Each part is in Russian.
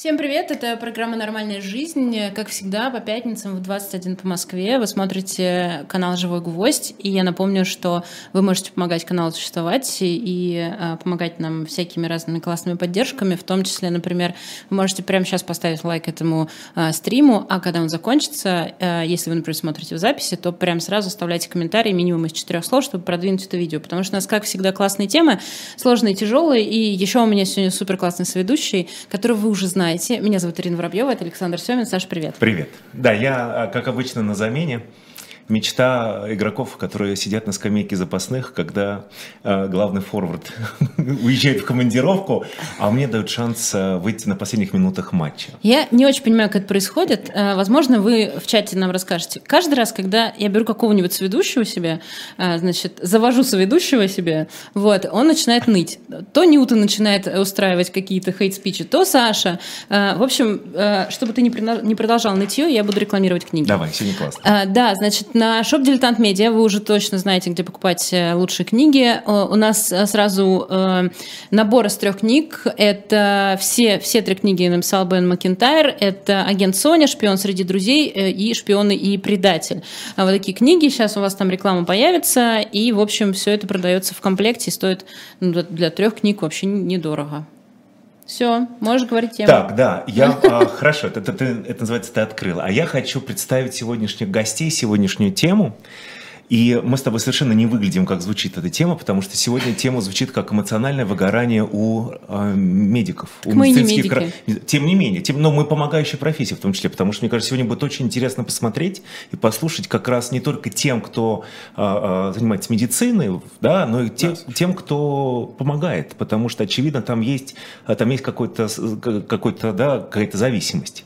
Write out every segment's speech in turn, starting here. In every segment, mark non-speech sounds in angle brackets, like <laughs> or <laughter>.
Всем привет, это программа «Нормальная жизнь». Как всегда, по пятницам в 21 по Москве вы смотрите канал «Живой гвоздь». И я напомню, что вы можете помогать каналу существовать и э, помогать нам всякими разными классными поддержками. В том числе, например, вы можете прямо сейчас поставить лайк этому э, стриму, а когда он закончится, э, если вы, например, смотрите в записи, то прямо сразу оставляйте комментарии минимум из четырех слов, чтобы продвинуть это видео. Потому что у нас, как всегда, классные темы, сложные, тяжелые. И еще у меня сегодня супер классный соведущий, которого вы уже знаете знаете. Меня зовут Ирина Воробьева, это Александр Семин. Саш, привет. Привет. Да, я, как обычно, на замене мечта игроков, которые сидят на скамейке запасных, когда э, главный форвард <laughs> уезжает в командировку, а мне дают шанс э, выйти на последних минутах матча. Я не очень понимаю, как это происходит. Э, возможно, вы в чате нам расскажете. Каждый раз, когда я беру какого-нибудь соведущего себе, э, значит, завожу соведущего себе, вот, он начинает ныть. То Ньютон начинает устраивать какие-то хейт-спичи, то Саша. В общем, чтобы ты не, продолжал нытье, я буду рекламировать книги. Давай, сегодня классно. Да, значит, на шоп Дилетант Медиа вы уже точно знаете, где покупать э, лучшие книги. У нас э, сразу э, набор из трех книг. Это все, все три книги написал Бен Макентайр. Это «Агент Соня», «Шпион среди друзей» и «Шпионы и предатель». А вот такие книги. Сейчас у вас там реклама появится. И, в общем, все это продается в комплекте и стоит ну, для трех книг вообще недорого. Все, можешь говорить тему. Так, да, я а, <laughs> хорошо, это, это, это называется ты открыла. А я хочу представить сегодняшних гостей, сегодняшнюю тему. И мы с тобой совершенно не выглядим, как звучит эта тема, потому что сегодня тема звучит как эмоциональное выгорание у э, медиков. у мы не медики. Тем не менее, тем, но мы помогающая профессия в том числе, потому что, мне кажется, сегодня будет очень интересно посмотреть и послушать как раз не только тем, кто э, э, занимается медициной, да, но и те, тем, кто помогает, потому что, очевидно, там есть, там есть какой-то, какой-то, да, какая-то зависимость.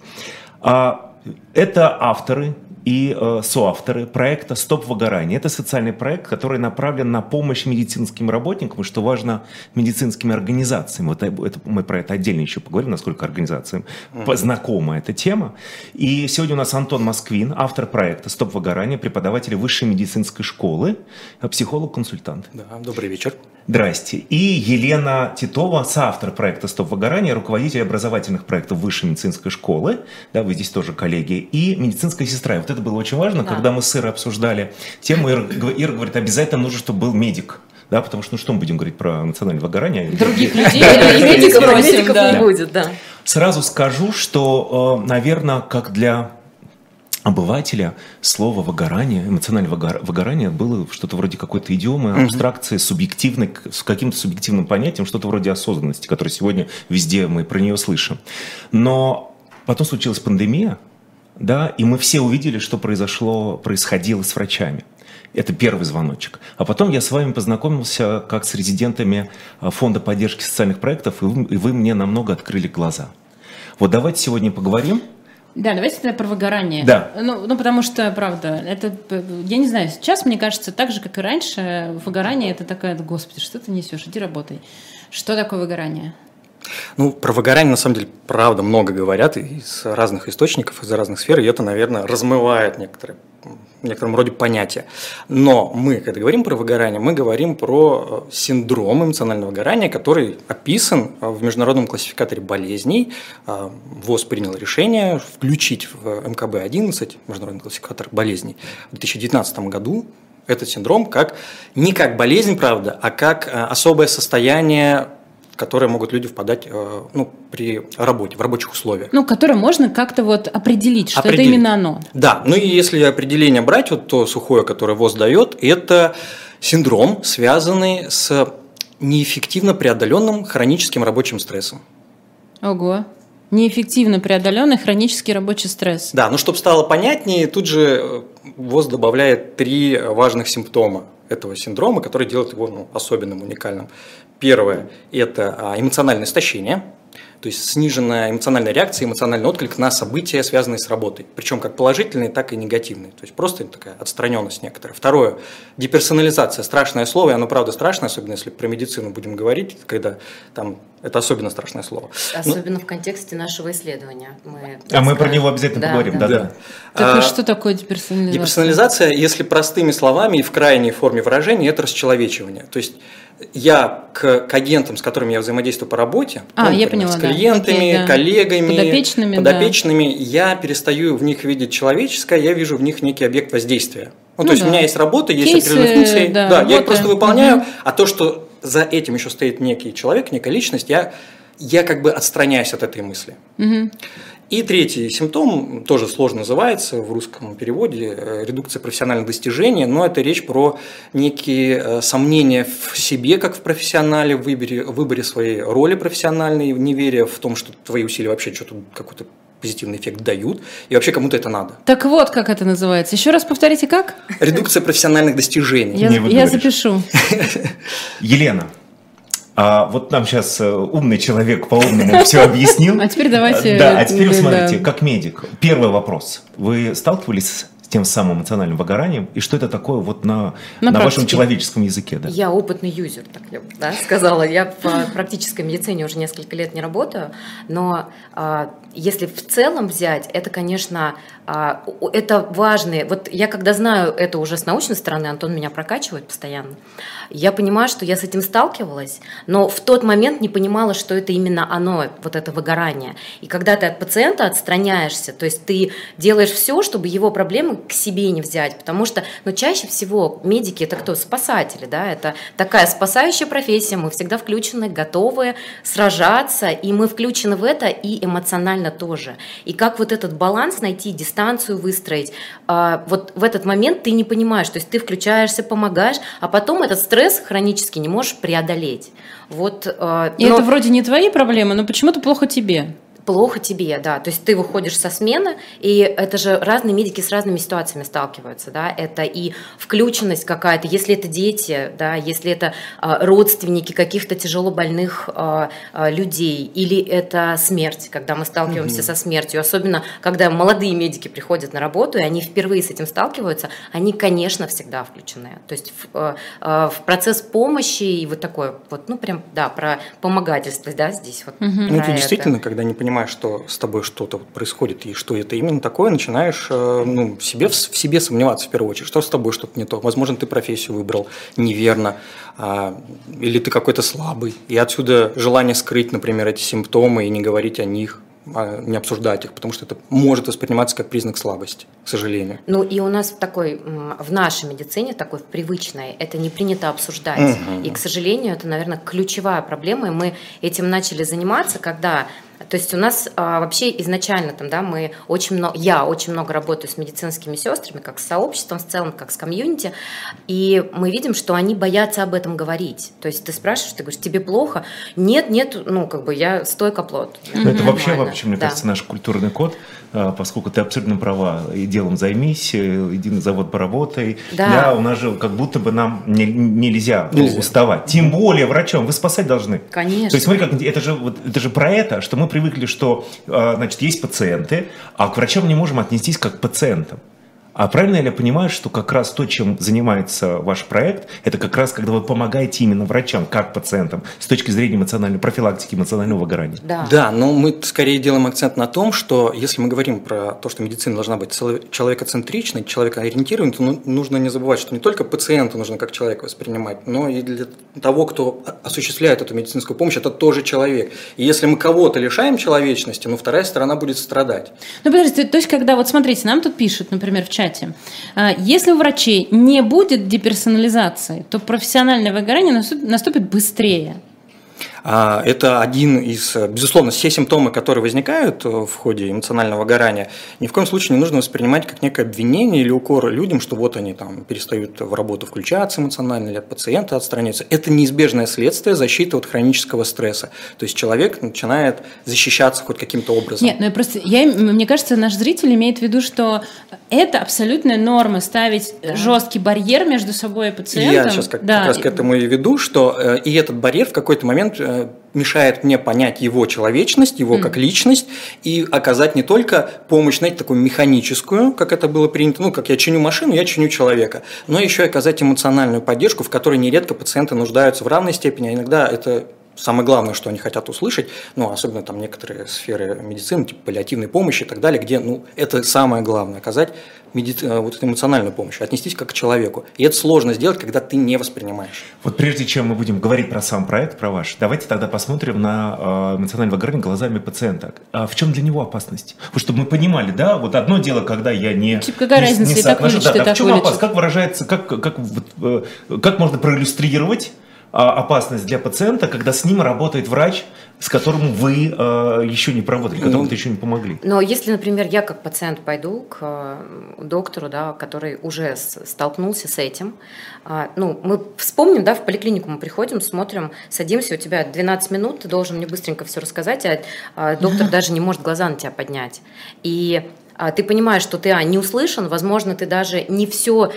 А, это авторы и э, соавторы проекта «Стоп выгорание». Это социальный проект, который направлен на помощь медицинским работникам, и, что важно, медицинским организациям. Вот это, мы про это отдельно еще поговорим, насколько организациям mm-hmm. знакома эта тема. И сегодня у нас Антон Москвин, автор проекта «Стоп выгорание», преподаватель высшей медицинской школы, психолог-консультант. Да, добрый вечер. Здрасте. И Елена Титова, соавтор проекта «Стоп выгорание», руководитель образовательных проектов высшей медицинской школы. Да, вы здесь тоже коллеги. И медицинская сестра. И вот это было очень важно, да. когда мы с Ирой обсуждали тему, Ира, Ира говорит, обязательно нужно, чтобы был медик. Да, потому что, ну что мы будем говорить про эмоциональное выгорание? Других людей, медиков не будет, да. Сразу скажу, что, э, наверное, как для обывателя слово выгорание, эмоциональное выгорание было что-то вроде какой-то идиомы, абстракции, субъективной, с каким-то субъективным понятием, что-то вроде осознанности, которое сегодня везде мы про нее слышим. Но потом случилась пандемия, да, и мы все увидели, что произошло, происходило с врачами. Это первый звоночек. А потом я с вами познакомился как с резидентами а, Фонда поддержки социальных проектов, и вы, и вы мне намного открыли глаза. Вот давайте сегодня поговорим. Да, давайте тогда про выгорание. Да. Ну, ну, потому что, правда, это, я не знаю, сейчас, мне кажется, так же, как и раньше, выгорание это такая, господи, что ты несешь, иди работай. Что такое выгорание? Ну, про выгорание, на самом деле, правда, много говорят из разных источников, из разных сфер, и это, наверное, размывает некоторые в некотором роде понятие. Но мы, когда говорим про выгорание, мы говорим про э, синдром эмоционального выгорания, который описан в международном классификаторе болезней. Э, ВОЗ принял решение включить в МКБ-11, международный классификатор болезней, в 2019 году этот синдром как не как болезнь, правда, а как э, особое состояние которые могут люди впадать э, ну, при работе, в рабочих условиях. Ну, которые можно как-то вот определить, что определить. это именно оно. Да, ну и если определение брать, вот то сухое, которое ВОЗ дает, это синдром, связанный с неэффективно преодоленным хроническим рабочим стрессом. Ого. Неэффективно преодоленный хронический рабочий стресс. Да, ну чтобы стало понятнее, тут же э, ВОЗ добавляет три важных симптома этого синдрома, которые делают его ну, особенным, уникальным. Первое – это а, эмоциональное истощение – то есть сниженная эмоциональная реакция, эмоциональный отклик на события, связанные с работой. Причем как положительные, так и негативные. То есть просто такая отстраненность некоторая. Второе. Деперсонализация. Страшное слово, и оно правда страшное, особенно если про медицину будем говорить, когда там это особенно страшное слово. Особенно ну, в контексте нашего исследования. Мы а мы про него обязательно да, поговорим. Да, да. да. Так а, что такое деперсонализация? Деперсонализация, если простыми словами и в крайней форме выражения, это расчеловечивание. То есть я к, к агентам, с которыми я взаимодействую по работе, а, ну, я например, поняла, с да. клиентами, Окей, да. коллегами, Подопечными, подопечными я перестаю в них видеть человеческое, я вижу в них некий объект воздействия. Ну, Ну то есть да. у меня есть работа, есть Кейсы, определенные функции, да, да, я их просто выполняю, Мгм. а то, что за этим еще стоит некий человек, некая личность, я, я как бы отстраняюсь от этой мысли. Мгм. И третий симптом тоже сложно называется в русском переводе э, редукция профессиональных достижений, но это речь про некие э, сомнения в себе как в профессионале, в выборе, в выборе своей роли профессиональной, неверие в том, что твои усилия вообще что-то какой-то позитивный эффект дают, и вообще кому-то это надо. Так вот, как это называется. Еще раз повторите, как? Редукция профессиональных достижений. Я, запишу. <laughs> Елена, а вот нам сейчас умный человек по-умному все объяснил. А теперь давайте, Да, а теперь да, смотрите, как медик. Первый вопрос. Вы сталкивались тем самым эмоциональным выгоранием? И что это такое вот на, На на, вашем человеческом языке? Да? Я опытный юзер, так я бы да, сказала. Я в практической медицине уже несколько лет не работаю, но а, если в целом взять, это, конечно, а, это важные. Вот я когда знаю это уже с научной стороны, Антон меня прокачивает постоянно, я понимаю, что я с этим сталкивалась, но в тот момент не понимала, что это именно оно, вот это выгорание. И когда ты от пациента отстраняешься, то есть ты делаешь все, чтобы его проблемы к себе не взять, потому что, ну, чаще всего медики это кто? Спасатели, да, это такая спасающая профессия, мы всегда включены, готовы сражаться, и мы включены в это и эмоционально тоже. И как вот этот баланс найти, дистанцию выстроить, а, вот в этот момент ты не понимаешь, то есть ты включаешься, помогаешь, а потом этот стресс хронически не можешь преодолеть. Вот, а, И но- это вроде не твои проблемы, но почему-то плохо тебе. Плохо тебе, да. То есть ты выходишь со смены, и это же разные медики с разными ситуациями сталкиваются, да. Это и включенность какая-то, если это дети, да, если это а, родственники каких-то тяжело больных а, а, людей, или это смерть, когда мы сталкиваемся со смертью, особенно когда молодые медики приходят на работу, и они впервые с этим сталкиваются, они, конечно, всегда включены. То есть в, в процесс помощи и вот такое вот, ну прям, да, про помогательство, да, здесь вот. Ну, про ты это. действительно, когда не понимаешь, что с тобой что-то происходит и что это именно такое, начинаешь э, ну, в, себе, в себе сомневаться в первую очередь, что с тобой что-то не то. Возможно, ты профессию выбрал неверно, а, или ты какой-то слабый. И отсюда желание скрыть, например, эти симптомы и не говорить о них, а не обсуждать их, потому что это может восприниматься как признак слабости, к сожалению. Ну и у нас в такой, в нашей медицине, такой в привычной, это не принято обсуждать. Мгм. И, к сожалению, это, наверное, ключевая проблема. И мы этим начали заниматься, когда то есть у нас а, вообще изначально там, да, мы очень много, я очень много работаю с медицинскими сестрами, как с сообществом в целом, как с комьюнити, и мы видим, что они боятся об этом говорить. То есть ты спрашиваешь, ты говоришь, тебе плохо? Нет, нет, ну как бы я стойко плод. Ну, это вообще, Нормально. вообще, мне Да. кажется, наш культурный код, а, поскольку ты абсолютно права, и делом займись, э, иди на завод поработай. Да. у нас же как будто бы нам не- нельзя, Нельзя. уставать. Тем более врачам, вы спасать должны. Конечно. То есть смотри, как это же, вот, это же про это, что мы привыкли, что а, значит, есть пациенты, а к врачам не можем отнестись как к пациентам. А правильно ли я понимаю, что как раз то, чем занимается ваш проект, это как раз когда вы помогаете именно врачам, как пациентам, с точки зрения эмоциональной профилактики, эмоционального выгорания? Да. Да, но мы скорее делаем акцент на том, что если мы говорим про то, что медицина должна быть человекоцентричной, человекоориентированной, то ну- нужно не забывать, что не только пациента нужно как человека воспринимать, но и для того, кто осуществляет эту медицинскую помощь, это тоже человек. И если мы кого-то лишаем человечности, ну вторая сторона будет страдать. Ну, подождите, то есть, когда, вот смотрите, нам тут пишут, например, в чате, а, если у врачей не будет деперсонализации, то профессиональное выгорание наступ- наступит быстрее. А, Это один из, безусловно, все симптомы, которые возникают э, в ходе эмоционального выгорания, ни в коем случае не нужно воспринимать как некое обвинение или укор людям, что вот они там перестают в работу включаться эмоционально или от пациента отстраняются. Это неизбежное следствие защиты от хронического стресса. То есть человек начинает защищаться хоть каким-то образом. Нет, ну я просто, я, мне кажется, наш зритель имеет в виду, что это абсолютная норма ставить жесткий барьер между собой и пациентом. Я сейчас как, Да, как раз к этому и веду, что э, и этот барьер в какой-то момент э, мешает мне понять его человечность, его как личность, и оказать не только помощь, знаете, такую механическую, как это было принято, ну, как я чиню машину, я чиню человека, но еще и оказать эмоциональную поддержку, в которой нередко пациенты нуждаются в равной степени, а иногда это самое главное, что они хотят услышать, ну, особенно там некоторые сферы медицины, типа паллиативной помощи и так далее, где, ну, это самое главное, оказать меди... Э, вот эмоциональную помощь, отнестись как к человеку. И это сложно сделать, когда ты не воспринимаешь. Вот прежде чем мы будем говорить про сам проект, про ваш, давайте тогда посмотрим на э, эмоциональное выгорание глазами пациента. А в чем для него опасность? Вот чтобы мы понимали, да, вот одно дело, когда я не... Типа, какая не, разница, не и так вылечит, да, и да, так в чем вылечит. опасность? Как выражается, как, как, вот, э, как можно проиллюстрировать опасность для пациента, когда с ним работает врач, с которым вы э, еще не поработали, которому вы еще не помогли. Но если, например, я как пациент пойду к э, доктору, да, который уже столкнулся с этим, а, ну, мы вспомним, да, в поликлинику мы приходим, смотрим, садимся, у тебя 12 минут, ты должен мне быстренько все рассказать, а, а доктор <laughs> даже не может глаза на тебя поднять. И а, ты понимаешь, что ты а, не услышан, возможно, ты даже не все,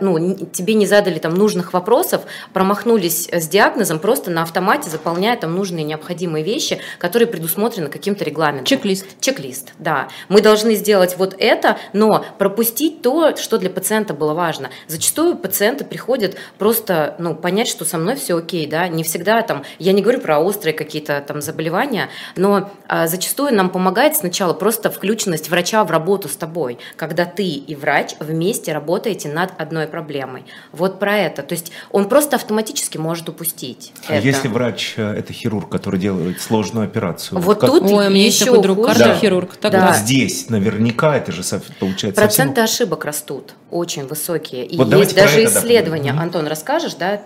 ну, н- тебе не задали там нужных вопросов, промахнулись с диагнозом, просто на автомате заполняя там нужные необходимые вещи, которые предусмотрены каким-то регламентом. Чек-лист. Чек-лист, да. Мы должны сделать вот это, но пропустить то, что для пациента было важно. Зачастую пациенты приходят просто, ну, понять, что со мной все окей, да, не всегда там, я не говорю про острые какие-то там заболевания, но а, зачастую нам помогает сначала просто включенность врача в работу с тобой, когда ты и врач вместе работаете над одной проблемой. Вот про это. То есть он просто автоматически может упустить. А это. если врач э, это хирург, который делает сложную операцию? Вот как- тут Ой, у меня еще такой друг, хуже. кардиохирург. Так Да. вот. Здесь наверняка это же получается совсем- Проценты ошибок растут очень высокие. И Вот есть даже да. исследования. Мгм. Антон, расскажешь, да?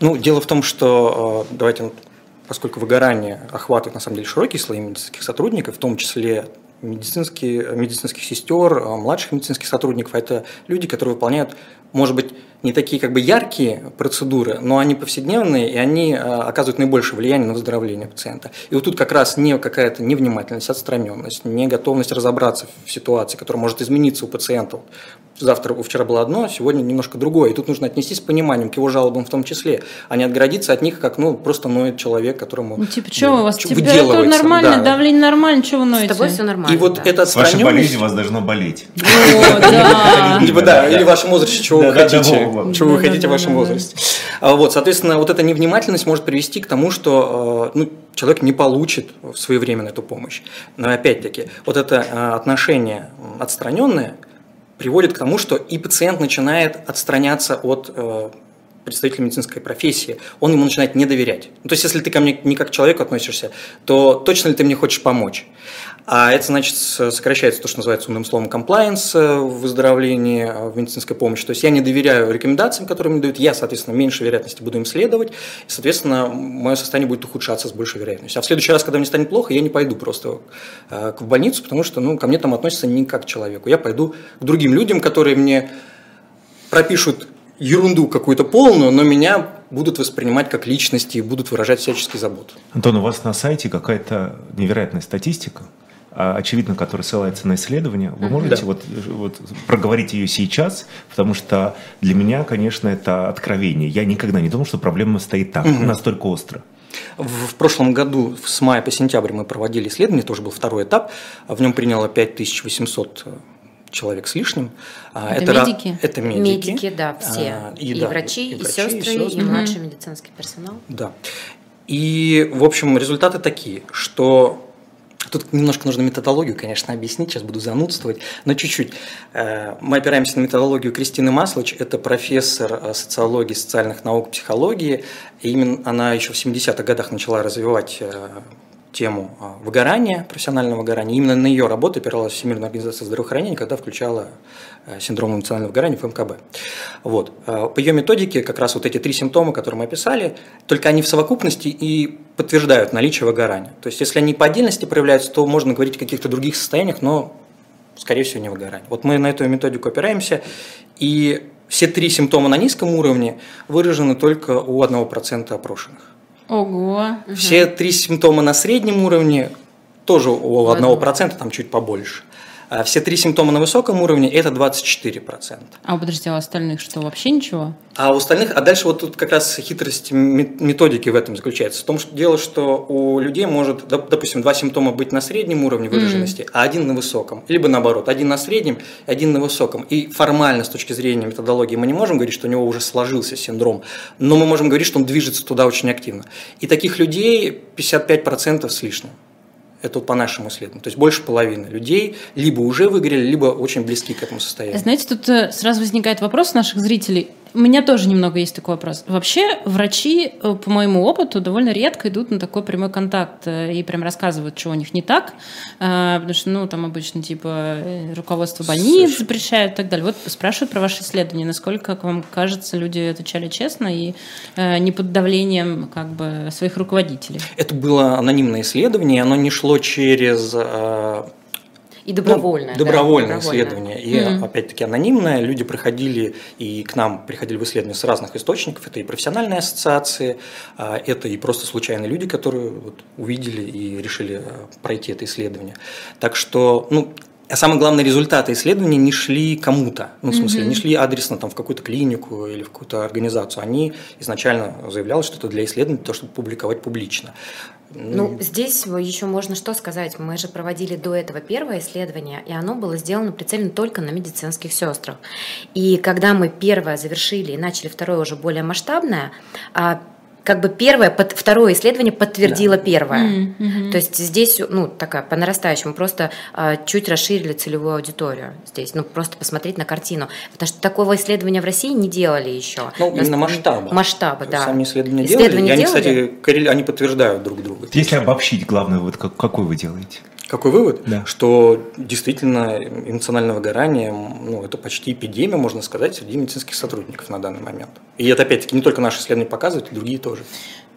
Ну, дело в том, что, э, давайте, поскольку выгорание охватывает, на самом деле, широкие слои медицинских сотрудников, в том числе медицинские, медицинских сестер, э, младших медицинских сотрудников, а это люди, которые выполняют, может быть, не такие как бы яркие процедуры, но они повседневные, и они э, оказывают наибольшее влияние на выздоровление пациента. И вот тут как раз не какая-то невнимательность, отстраненность, не готовность разобраться в ситуации, которая может измениться у пациента. Завтра, вчера было одно, сегодня немножко другое. И тут нужно отнестись с пониманием к его жалобам в том числе, а не отгородиться от них, как ну, просто ноет человек, которому Ну, типа, что у вас чё- температура нормальная, да. давление нормально, что вы С ноете? тобой все нормально. И вот да. эта С вашей отстраненность... болезнью вас должно болеть. О, да. Либо да, или в вашем возрасте, чего вы Да, да, да, хотите, во. чего вы хотите да, в вашем да, возрасте. А Вот, соответственно, вот эта невнимательность может привести к тому, что э, ну, человек не получит своевременно эту помощь. Но опять-таки, вот это э, отношение отстраненное приводит к тому, что и пациент начинает отстраняться от э, представителя медицинской профессии, он ему начинает не доверять. Ну, то есть, если ты ко мне не как к человеку относишься, то точно ли ты мне хочешь помочь? А это значит сокращается то, что называется умным словом compliance э, в выздоровлении, э, в медицинской помощи. То есть я не доверяю рекомендациям, которые мне дают, я, соответственно, меньше вероятности буду им следовать, и, соответственно, мое состояние будет ухудшаться с большей вероятностью. А в следующий раз, когда мне станет плохо, я не пойду просто э, к- в больницу, потому что ну, ко мне там относятся не как к человеку. Я пойду к другим людям, которые мне пропишут ерунду какую-то полную, но меня будут воспринимать как личности и будут выражать всяческие заботы. Антон, у вас на сайте какая-то невероятная статистика, очевидно, которая ссылается на исследования. Вы можете Да. вот, вот проговорить ее сейчас, потому что для меня, конечно, это откровение. Я никогда не думал, что проблема стоит так, настолько остро. В, прошлом году с мая по сентябрь мы проводили исследование, тоже был второй этап. В нем приняло 5800 человек с лишним. А, Это ра- медики? Это медики. Медики, да, все. А, и, да, врачи, и, врачи, сестры, и, сестры. младший медицинский персонал. Да. И, в общем, результаты такие, что Тут немножко нужно методологию, конечно, объяснить, сейчас буду занудствовать, но чуть-чуть. Э, Мы опираемся на методологию Кристины Маслыч, это профессор э, социологии, социальных наук, психологии. И именно она еще в 70-х годах начала развивать э, тему э, выгорания, профессионального выгорания. Именно на ее работу опиралась Всемирная организация здравоохранения, когда включала э, синдром эмоционального выгорания в МКБ. Вот. Э, По ее методике как раз вот эти три симптома, которые мы описали, только они в совокупности и подтверждают наличие выгорания. То есть, если они по отдельности проявляются, то можно говорить о каких-то других состояниях, но, скорее всего, не выгорание. Вот мы на эту методику опираемся, и все три симптома на низком уровне выражены только у 1% опрошенных. Ого. Все три симптома на среднем уровне тоже у 1%, там чуть побольше. А все три симптома на высоком уровне – это 24%. А подожди, а у остальных что, вообще ничего? А у остальных, а дальше вот тут как раз хитрость методики в этом заключается. В том, что дело, что у людей может, допустим, два симптома быть на среднем уровне выраженности, mm. а один на высоком. Либо наоборот, один на среднем, один на высоком. И формально, с точки зрения методологии, мы не можем говорить, что у него уже сложился синдром, но мы можем говорить, что он движется туда очень активно. И таких людей 55% с лишним. Это по нашему исследованию. То есть больше половины людей либо уже выгорели, либо очень близки к этому состоянию. Знаете, тут э, сразу возникает вопрос наших зрителей. У меня тоже немного есть такой вопрос. Вообще врачи, э, по моему опыту, довольно редко идут на такой прямой контакт э, и прям рассказывают, что у них не так, э, потому что, ну, там обычно, типа, руководство больниц Слушай. запрещает и так далее. Вот спрашивают про ваши исследования, насколько, как вам кажется, люди отвечали честно и не под давлением, как бы, своих руководителей? Это было анонимное исследование, оно не шло через и добровольное. Ну, добровольное да, исследование. И mm-hmm. опять-таки анонимное. Люди приходили и к нам приходили в исследования с разных источников. Это и профессиональные ассоциации, а, это и просто случайные люди, которые вот увидели и решили а, пройти это исследование. Так что, ну, а самое главное, результаты исследования не шли кому-то, ну, в смысле, mm-hmm. не шли адресно там, в какую-то клинику или в какую-то организацию. Они изначально заявлялось, что это для исследований, то, чтобы публиковать публично. Ну, здесь еще можно что сказать. Мы же проводили до этого первое исследование, и оно было сделано прицельно только на медицинских сестрах. И когда мы первое завершили и начали второе уже более масштабное, а как бы первое, под, второе исследование подтвердило да. первое. Mm-hmm. То есть здесь, ну, такая по нарастающему, просто а, чуть расширили целевую аудиторию здесь, ну, просто посмотреть на картину. Потому что такого исследования в России не делали еще. Ну, именно есть, масштабы. Масштабы, да. Сами исследования, исследования делали, и они, кстати, коррели... они подтверждают друг друга. Если обобщить, главный вывод, какой вы делаете? Какой вывод? Да. Что действительно эмоциональное выгорание, ну, это почти эпидемия, можно сказать, среди медицинских сотрудников на данный момент. И это, опять-таки, не только наши исследования показывают, и другие тоже.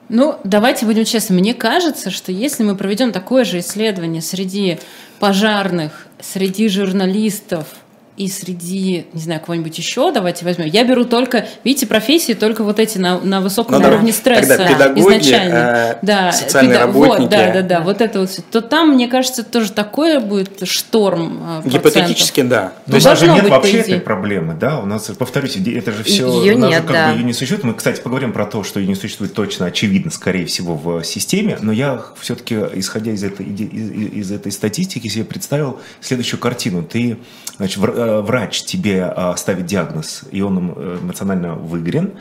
Ну, давайте будем честны. Мне кажется, что если мы проведем такое же исследование среди пожарных, среди журналистов, и среди, не знаю, кого-нибудь еще, давайте возьмем. Я беру только, видите, профессии только вот эти на, на высоком ну, уровне стресса Тогда педагоги, изначально. Э, да, социальные педа- работники. Вот, да, да, да, вот это вот. То там, мне кажется, тоже такое будет шторм э, Гипотетически, да. Но То есть у нас же нет вообще этой проблемы, да? У нас, повторюсь, это же все, ее нет, как да. бы ее не существует. Мы, кстати, поговорим про то, что ее не существует точно, очевидно, скорее всего, в системе, но я все-таки, исходя из этой, из, из этой статистики, себе представил следующую картину. Ты, значит, врач тебе а, ставит диагноз, и он э, эмоционально выгорен,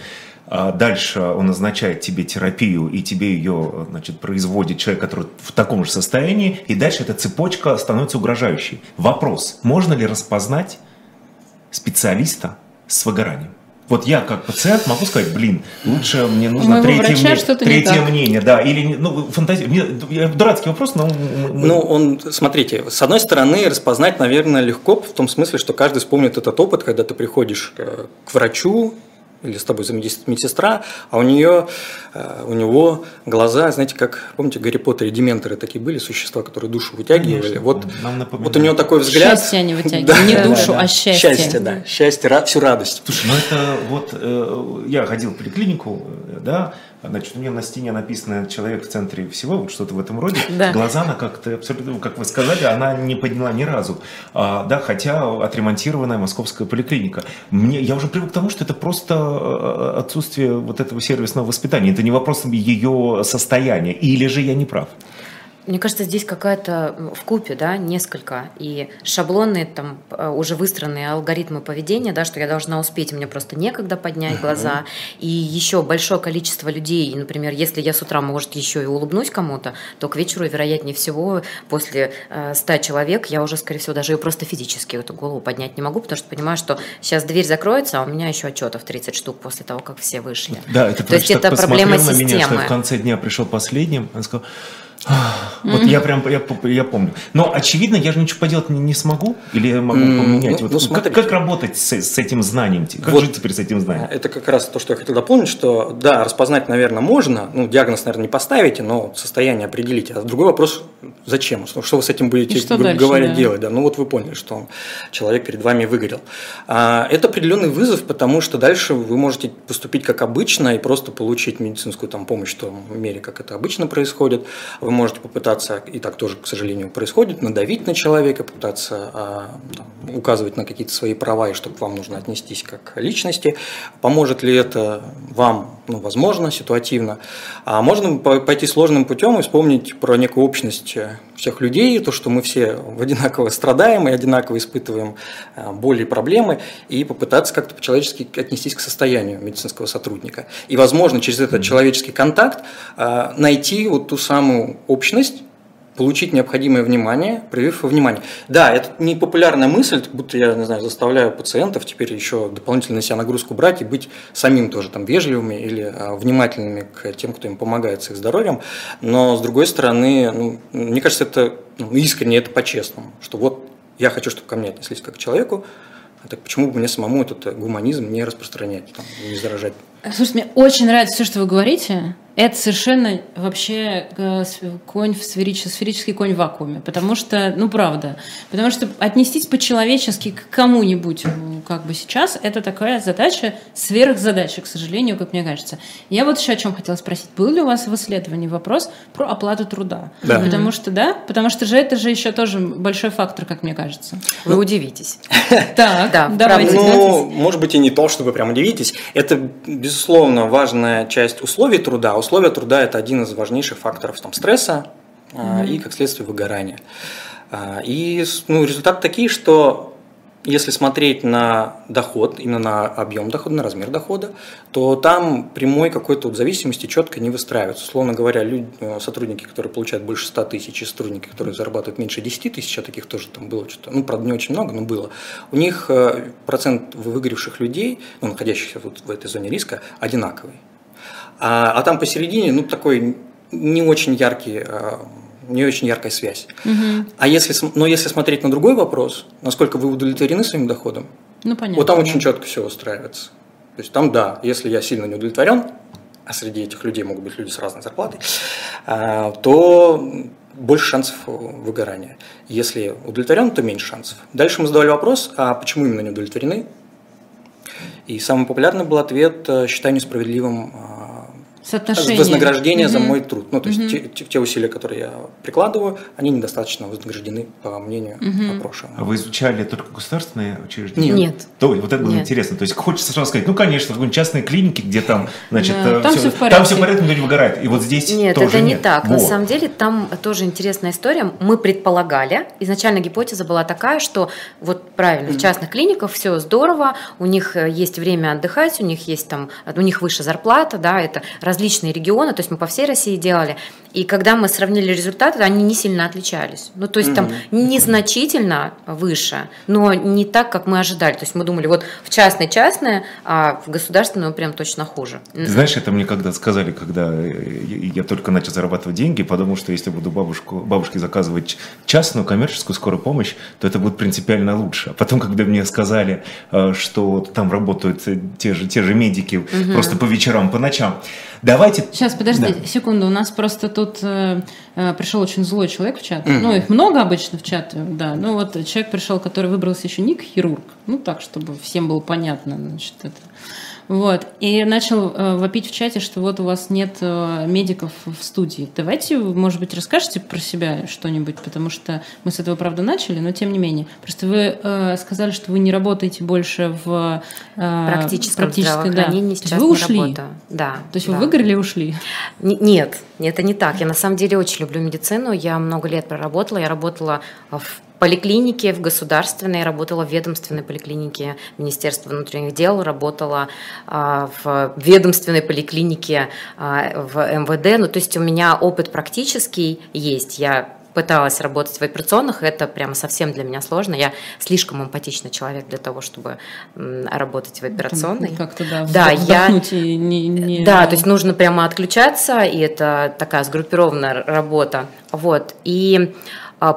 а Дальше он назначает тебе терапию, и тебе ее значит, производит человек, который в таком же состоянии, и дальше эта цепочка становится угрожающей. Вопрос, можно ли распознать специалиста с выгоранием? Вот я как пациент могу сказать, блин, лучше мне нужно третье, врача мне, третье мнение, да, или ну фантазия. Мне, дурацкий вопрос, но ну он, смотрите, с одной стороны распознать, наверное, легко в том смысле, что каждый вспомнит этот опыт, когда ты приходишь э, к врачу, или с тобой медсестра, а у нее, э, у него глаза, знаете, как, помните, Гарри Поттер и Дементоры такие были, существа, которые душу вытягивали. Конечно, вот, вот у него такой взгляд. Счастье они <laughs> вытягивали, да, не душу, да, а счастье. Счастье, да, счастье, всю радость. Слушай, ну это вот, э, я ходил в поликлинику, да, Значит, у меня на стене написано «Человек в центре всего», вот что-то в этом роде. Да. Глаза она как-то, абсолютно, как вы сказали, она не подняла ни разу. А, да, хотя отремонтированная московская поликлиника. Мне, я уже привык к тому, что это просто э, отсутствие вот этого сервисного воспитания. Это не вопрос ее состояния. Или же я не прав? Мне кажется, здесь какая-то в купе, да, несколько. И шаблонные там э, уже выстроенные алгоритмы поведения, да, что я должна успеть, мне просто некогда поднять глаза. И еще большое количество людей, и, например, если я с утра, может, еще и улыбнусь кому-то, то к вечеру, вероятнее всего, после э, 100 человек, я уже, скорее всего, даже ее просто физически эту голову поднять не могу, потому что понимаю, что сейчас дверь закроется, а у меня еще отчетов 30 штук после того, как все вышли. Да, это то есть это проблема системы. Меня, что в конце дня пришел последним, он сказал, вот я прям я, я помню. Но очевидно, я же ничего поделать не, не смогу, или я могу поменять. Ну, вот, ну, как, как работать с, с этим знанием? Как вот жить теперь с этим знанием? Это как раз то, что я хотел дополнить, что да, распознать, наверное, можно. Ну, диагноз, наверное, не поставите, но состояние определите. А другой вопрос, зачем? Что, что вы с этим будете, грубо дальше, говоря, да? делать? Да? Ну вот вы поняли, что человек перед вами выгорел. А, это определенный вызов, потому что дальше вы можете поступить как обычно и просто получить медицинскую там, помощь в том мере, как это обычно происходит. Вы можете попытаться, и так тоже, к сожалению, происходит, надавить на человека, пытаться а, там, указывать на какие-то свои права, и чтобы вам нужно отнестись как личности. Поможет ли это вам? Ну, возможно, ситуативно. А можно пойти сложным путем и вспомнить про некую общность всех людей, то, что мы все одинаково страдаем и одинаково испытываем а, боли и проблемы, и попытаться как-то по-человечески отнестись к состоянию медицинского сотрудника. И, возможно, через этот человеческий контакт а, найти вот ту самую общность, получить необходимое внимание, проявив внимание. Да, это не популярная мысль, будто я, не знаю, заставляю пациентов теперь еще дополнительно себя нагрузку брать и быть самим тоже там вежливыми или а, внимательными к тем, кто им помогает с их здоровьем. Но, с другой стороны, ну, мне кажется, это ну, искренне, это по-честному, что вот я хочу, чтобы ко мне отнеслись как к человеку, а так почему бы мне самому этот гуманизм не распространять, там, не заражать? Слушайте, мне очень нравится все, что вы говорите. Это совершенно вообще э, конь в сферический, сферический конь в вакууме. Потому что, ну правда, потому что отнестись по-человечески к кому-нибудь, как бы сейчас, это такая задача, сверхзадача, к сожалению, как мне кажется. Я вот еще о чем хотела спросить. Был ли у вас в исследовании вопрос про оплату труда? Да. Потому что, да, потому что же это же еще тоже большой фактор, как мне кажется. Вы удивитесь. <laughs> Так, Да, давайте. Ну, может быть, и не то, чтобы прям удивитесь. Это, безусловно, важная часть условий труда. Условия труда – это один из важнейших факторов там, стресса а, и, как следствие, выгорания. А, И ну, результаты такие, что если смотреть на доход, именно на объем дохода, на размер дохода, то там прямой какой-то вот зависимости четко не выстраивается. Условно говоря, люди, э, сотрудники, которые получают больше 100 тысяч, и сотрудники, которые зарабатывают меньше 10 тысяч, а таких тоже там было что-то, ну, правда, не очень много, но было, у них э, процент выгоревших людей, ну, находящихся вот в этой зоне риска, одинаковый. А, а там посередине, ну, такой не очень яркий э, не очень яркая связь. А если, но если смотреть на другой вопрос, насколько вы удовлетворены своим доходом, Ну, понятно. вот там да. очень четко все устраивается. То есть там, да, если я сильно не удовлетворен, а среди этих людей могут быть люди с разной зарплатой, а, то больше шансов выгорания. Если удовлетворен, то меньше шансов. Дальше мы задавали вопрос, а почему именно не удовлетворены? И самый популярный был ответ э, «считаю несправедливым а, Соотношение. вознаграждение за Мгм. мой труд. Ну, то есть те, те- те усилия, которые я прикладываю, они недостаточно вознаграждены по мнению А опрошенного. вы изучали только государственные учреждения? Нет. То, вот это было Нет. интересно. То есть хочется сразу сказать, ну, конечно, в какой-нибудь частной клинике, где там, значит, Да, э, там всё- всё в порядке. Там все в порядке, никто не выгорает. И вот здесь Нет, тоже это не нет. так. На Вот. самом деле там тоже интересная история. Мы предполагали, изначально гипотеза была такая, что вот правильно, в частных клиниках все здорово, у них э, есть время отдыхать, у них есть там, у них выше зарплата, да, это различные регионы, то есть мы по всей России делали. И когда мы сравнили результаты, они не сильно отличались. Ну, то есть там незначительно выше, но не так, как мы ожидали. То есть мы думали, вот в частной частное, а в государственную прям точно хуже. Ты Знаешь, это мне когда сказали, когда э, я только начал зарабатывать деньги, подумал, что если буду бабушку, бабушке заказывать частную коммерческую скорую помощь, то это будет принципиально лучше. А потом, когда мне сказали, э, что там работают э, те же, те же медики просто по вечерам, по ночам, давайте... Сейчас, подожди, Да. секунду. У нас просто тут э, э, пришел очень злой человек в чат. Ну, их много обычно в чат, да. Ну, вот человек пришел, который выбрался еще ник хирург. Ну, так, чтобы всем было понятно, значит, это. Вот. И начал э, вопить в чате, что вот у вас нет э, медиков в студии. Давайте, может быть, расскажете про себя что-нибудь, потому что мы с этого, правда, начали, но тем не менее. Просто вы э, сказали, что вы не работаете больше в э, практическом практической- да. сейчас вы ушли. работаю. Да. То есть да. вы выиграли и ушли. Н- Нет, это не так. Я на самом деле очень люблю медицину. Я много лет проработала. Я работала в поликлинике, в государственной, работала в ведомственной поликлинике Министерства внутренних дел, работала а, в ведомственной поликлинике а, в МВД. Ну, то есть у меня опыт практический есть. Я пыталась работать в операционных, это прямо совсем для меня сложно. Я слишком эмпатичный человек для того, чтобы работать в операционной. Как-то, да, Да, я- и не, не- Да, то есть нужно прямо отключаться, и это такая сгруппированная работа. Вот. И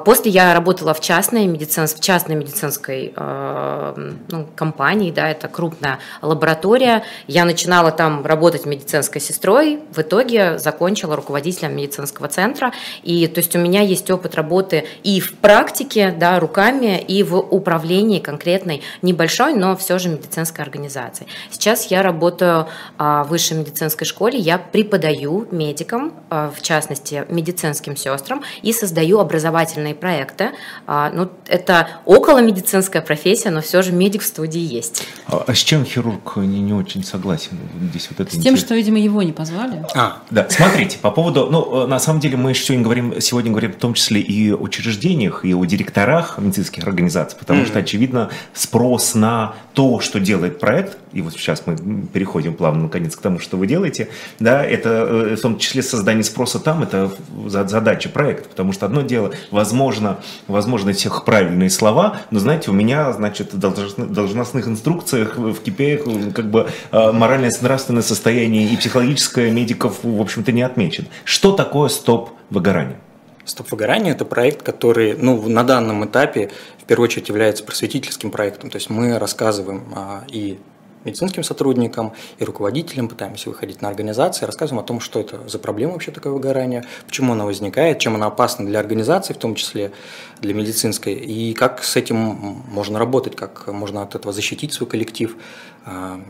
после я работала в частной, медицинс... в частной медицинской э, ну, компании, да, это крупная лаборатория. Я начинала там работать медицинской сестрой, в итоге закончила руководителем медицинского центра. И то есть у меня есть опыт работы и в практике, да, руками, и в управлении конкретной небольшой, но все же медицинской организацией. Сейчас я работаю а, в высшей медицинской школе, я преподаю медикам, а, в частности медицинским сестрам, и создаю образовательные проекты. А, ну, это около медицинская профессия, но все же медик в студии есть. А, а с чем хирург не, не очень согласен? Здесь вот это с тем, что, видимо, его не позвали. А, да, смотрите, по поводу, ну, на самом деле мы сегодня говорим, сегодня говорим в том числе и о учреждениях, и о директорах медицинских организаций, потому mm-hmm. что, очевидно, спрос на то, что делает проект, и вот сейчас мы переходим плавно, наконец, к тому, что вы делаете, да, это э, в том числе создание спроса там, это задача проекта, потому что одно дело, возможно, возможно, всех правильные слова, но, знаете, у меня, значит, в должностных инструкциях в КИПе как бы э, моральное нравственное состояние и психологическое медиков, в общем-то, не отмечен. Что такое стоп-выгорание? Стоп-выгорание – это проект, который ну, на данном этапе в первую очередь является просветительским проектом. То есть мы рассказываем а, и медицинским сотрудникам и руководителям, пытаемся выходить на организации, рассказываем о том, что это за проблема вообще такое выгорание, почему оно возникает, чем оно опасно для организации, в том числе для медицинской, и как с этим можно работать, как можно от этого защитить свой коллектив, а,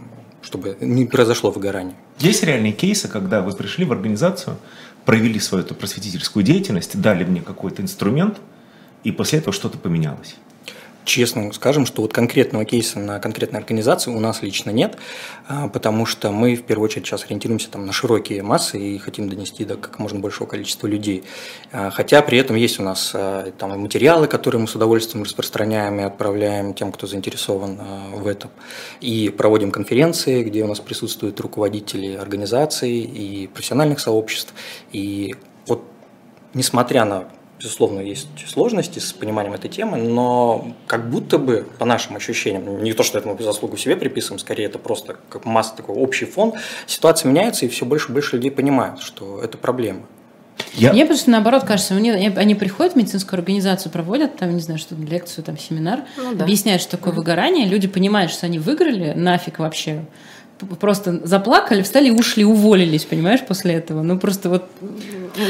чтобы не произошло выгорание. Есть реальные кейсы, когда вы пришли в организацию, провели свою эту просветительскую деятельность, дали мне какой-то инструмент, и после этого что-то поменялось? Честно скажем, что вот конкретного кейса на конкретной организации у нас лично нет, а, потому что мы в первую очередь сейчас ориентируемся там на широкие массы и хотим донести до как можно большего количества людей. А, хотя при этом есть у нас а, там материалы, которые мы с удовольствием распространяем и отправляем тем, кто заинтересован в этом. И проводим конференции, где у нас присутствуют руководители организаций и профессиональных сообществ. И вот несмотря на безусловно, есть сложности с пониманием этой темы, но как будто бы, по нашим ощущениям, не то, что это мы заслугу себе приписываем, скорее это просто как масса такой общий фон, ситуация меняется, и все больше и больше людей понимают, что это проблема. Я... Мне просто наоборот кажется, мне, они приходят в медицинскую организацию, проводят там, не знаю, что лекцию, там семинар, ну, да. объясняют, что такое выгорание, люди понимают, что они выиграли, нафиг вообще просто заплакали, встали ушли, уволились, понимаешь, после этого. Ну просто вот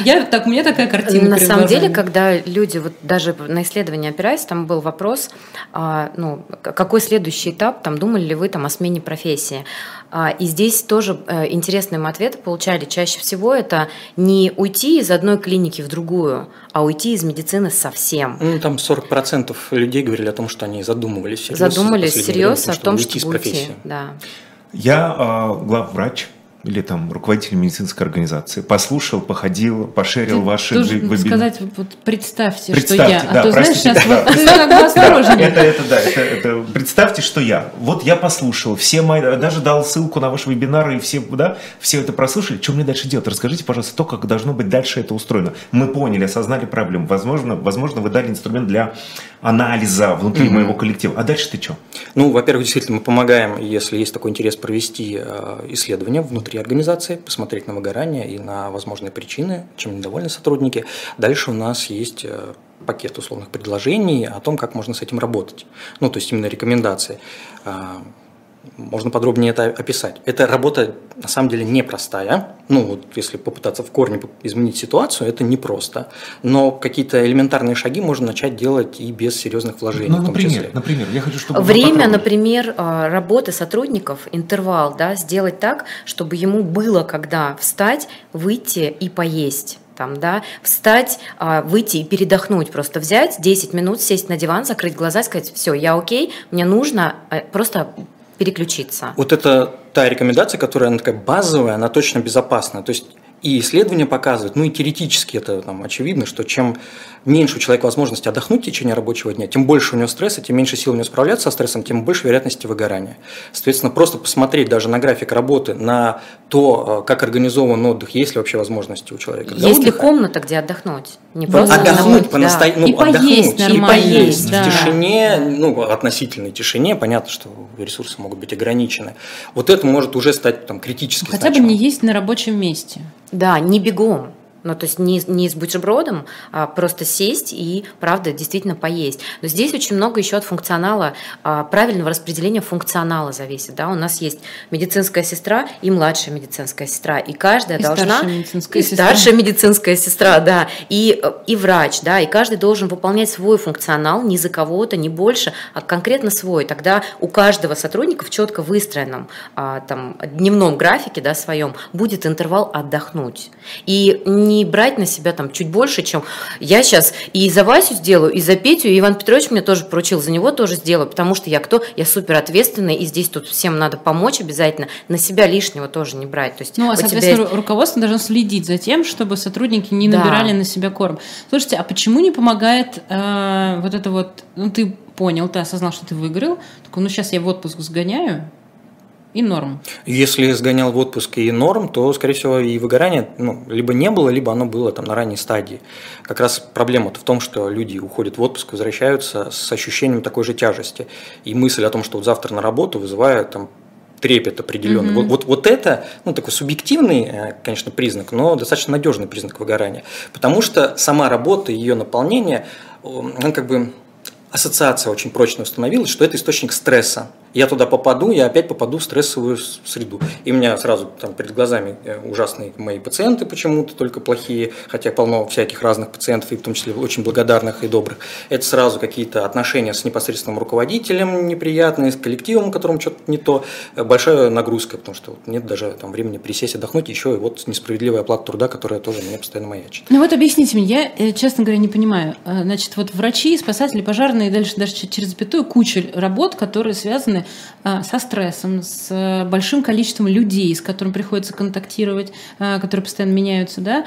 я так у меня такая картина. На самом деле, когда люди вот даже на исследование опираясь, там был вопрос, а, ну какой следующий этап, там думали ли вы там о смене профессии. А, и здесь тоже э, интересные мы ответы получали. Чаще всего это не уйти из одной клиники в другую, а уйти из медицины совсем. Ну, там 40% людей говорили о том, что они задумывались. Задумались серьезно о том, что уйти. Профессии. Да. Я э, главврач или там руководитель медицинской организации, послушал, походил, пошерил Ты ваши вебинары. сказать, вот представьте, представьте, что я. Да, а то, простите, знаешь, сейчас да, вот, да, как бы осторожнее. Это, это, да, это, это, представьте, что я. Вот я послушал, все мои, даже дал ссылку на ваш вебинар, и все, да, все это прослушали. Что мне дальше делать? Расскажите, пожалуйста, то, как должно быть дальше это устроено. Мы поняли, осознали проблему. Возможно, возможно вы дали инструмент для анализа внутри mm-hmm. моего коллектива. А дальше ты что? Ну, во-первых, действительно, мы помогаем, если есть такой интерес, провести э, исследования внутри организации, посмотреть на выгорание и на возможные причины, чем недовольны сотрудники. Дальше у нас есть э, пакет условных предложений о том, как можно с этим работать. Ну, то есть именно рекомендации. Можно подробнее это описать. Эта работа на самом деле непростая. Ну, вот если попытаться в корне изменить ситуацию, это непросто. Но какие-то элементарные шаги можно начать делать и без серьезных вложений. Ну, например, например, я хочу, чтобы время, например, а, работы сотрудников, интервал, да, сделать так, чтобы ему было когда встать, выйти и поесть там, да, встать, а, выйти и передохнуть, просто взять 10 минут, сесть на диван, закрыть глаза, сказать, все, я окей, мне нужно э, просто переключиться. Вот это та рекомендация, которая она такая базовая, она точно безопасна. То есть и исследования показывают, ну и теоретически это там, очевидно, что чем меньше у человека возможности отдохнуть в течение рабочего дня, тем больше у него стресса, тем меньше сил у него справляться со стрессом, тем больше вероятности выгорания. Соответственно, просто посмотреть даже на график работы, на то, э, как организован отдых, есть ли вообще возможности у человека. Есть ли комната, где отдохнуть? Не просто отдохнуть, по да. ну, и отдохнуть, поесть и поесть да. в тишине, ну, относительной тишине, понятно, что ресурсы могут быть ограничены. Вот это может уже стать там критически Хотя значимым. бы не есть на рабочем месте. Да, не бегом. Ну, то есть не, не с бутербродом, а просто сесть и, правда, действительно поесть. Но здесь очень много еще от функционала, а, правильного распределения функционала зависит. Да? У нас есть медицинская сестра и младшая медицинская сестра, и каждая И должна... старшая медицинская и сестра. старшая медицинская сестра, да, и, и врач, да, и каждый должен выполнять свой функционал, не за кого-то, не больше, а конкретно свой. Тогда у каждого сотрудника в четко выстроенном а, там, дневном графике да, своем будет интервал отдохнуть. И не брать на себя там чуть больше, чем я сейчас и за Васю сделаю, и за Петю, и Иван Петрович мне тоже поручил, за него тоже сделаю, потому что я кто? Я супер ответственный, и здесь тут всем надо помочь обязательно, на себя лишнего тоже не брать. То есть Ну, а, соответственно, есть- ру- руководство должно следить за тем, чтобы сотрудники не Да. набирали на себя корм. Слушайте, а почему не помогает э, вот это вот, ну, ты понял, ты осознал, что ты выиграл, такой, ну, сейчас я в отпуск сгоняю, и норм. Если сгонял в отпуск и норм, то, скорее всего, и выгорания ну, либо не было, либо оно было там на ранней стадии. Как раз проблема в том, что люди уходят в отпуск, возвращаются с ощущением такой же тяжести. И мысль о том, что вот завтра на работу вызывает там трепет определенный. Вот, вот, вот это, ну, такой субъективный, э, конечно, признак, но достаточно надежный признак выгорания. Потому что сама работа, ее наполнение, он как бы ассоциация очень прочно установилась, что это источник стресса. Я туда попаду, я опять попаду в стрессовую среду. И у меня сразу там перед глазами э, ужасные мои пациенты почему-то, только плохие, хотя полно всяких разных пациентов, и в том числе очень благодарных и добрых. Это сразу какие-то отношения с непосредственным руководителем неприятные, с коллективом, у котором что-то не то. Э, Большая нагрузка, потому что нет даже там времени присесть, отдохнуть, еще и вот несправедливая оплата труда, которая тоже меня постоянно маячит. Ну вот объясните мне, я, э, честно говоря, не понимаю. Значит, вот врачи, спасатели, пожарные, и дальше даже через запятую куча работ, которые связаны э, со стрессом, с э, большим количеством людей, с которыми приходится контактировать, э, которые постоянно меняются, да,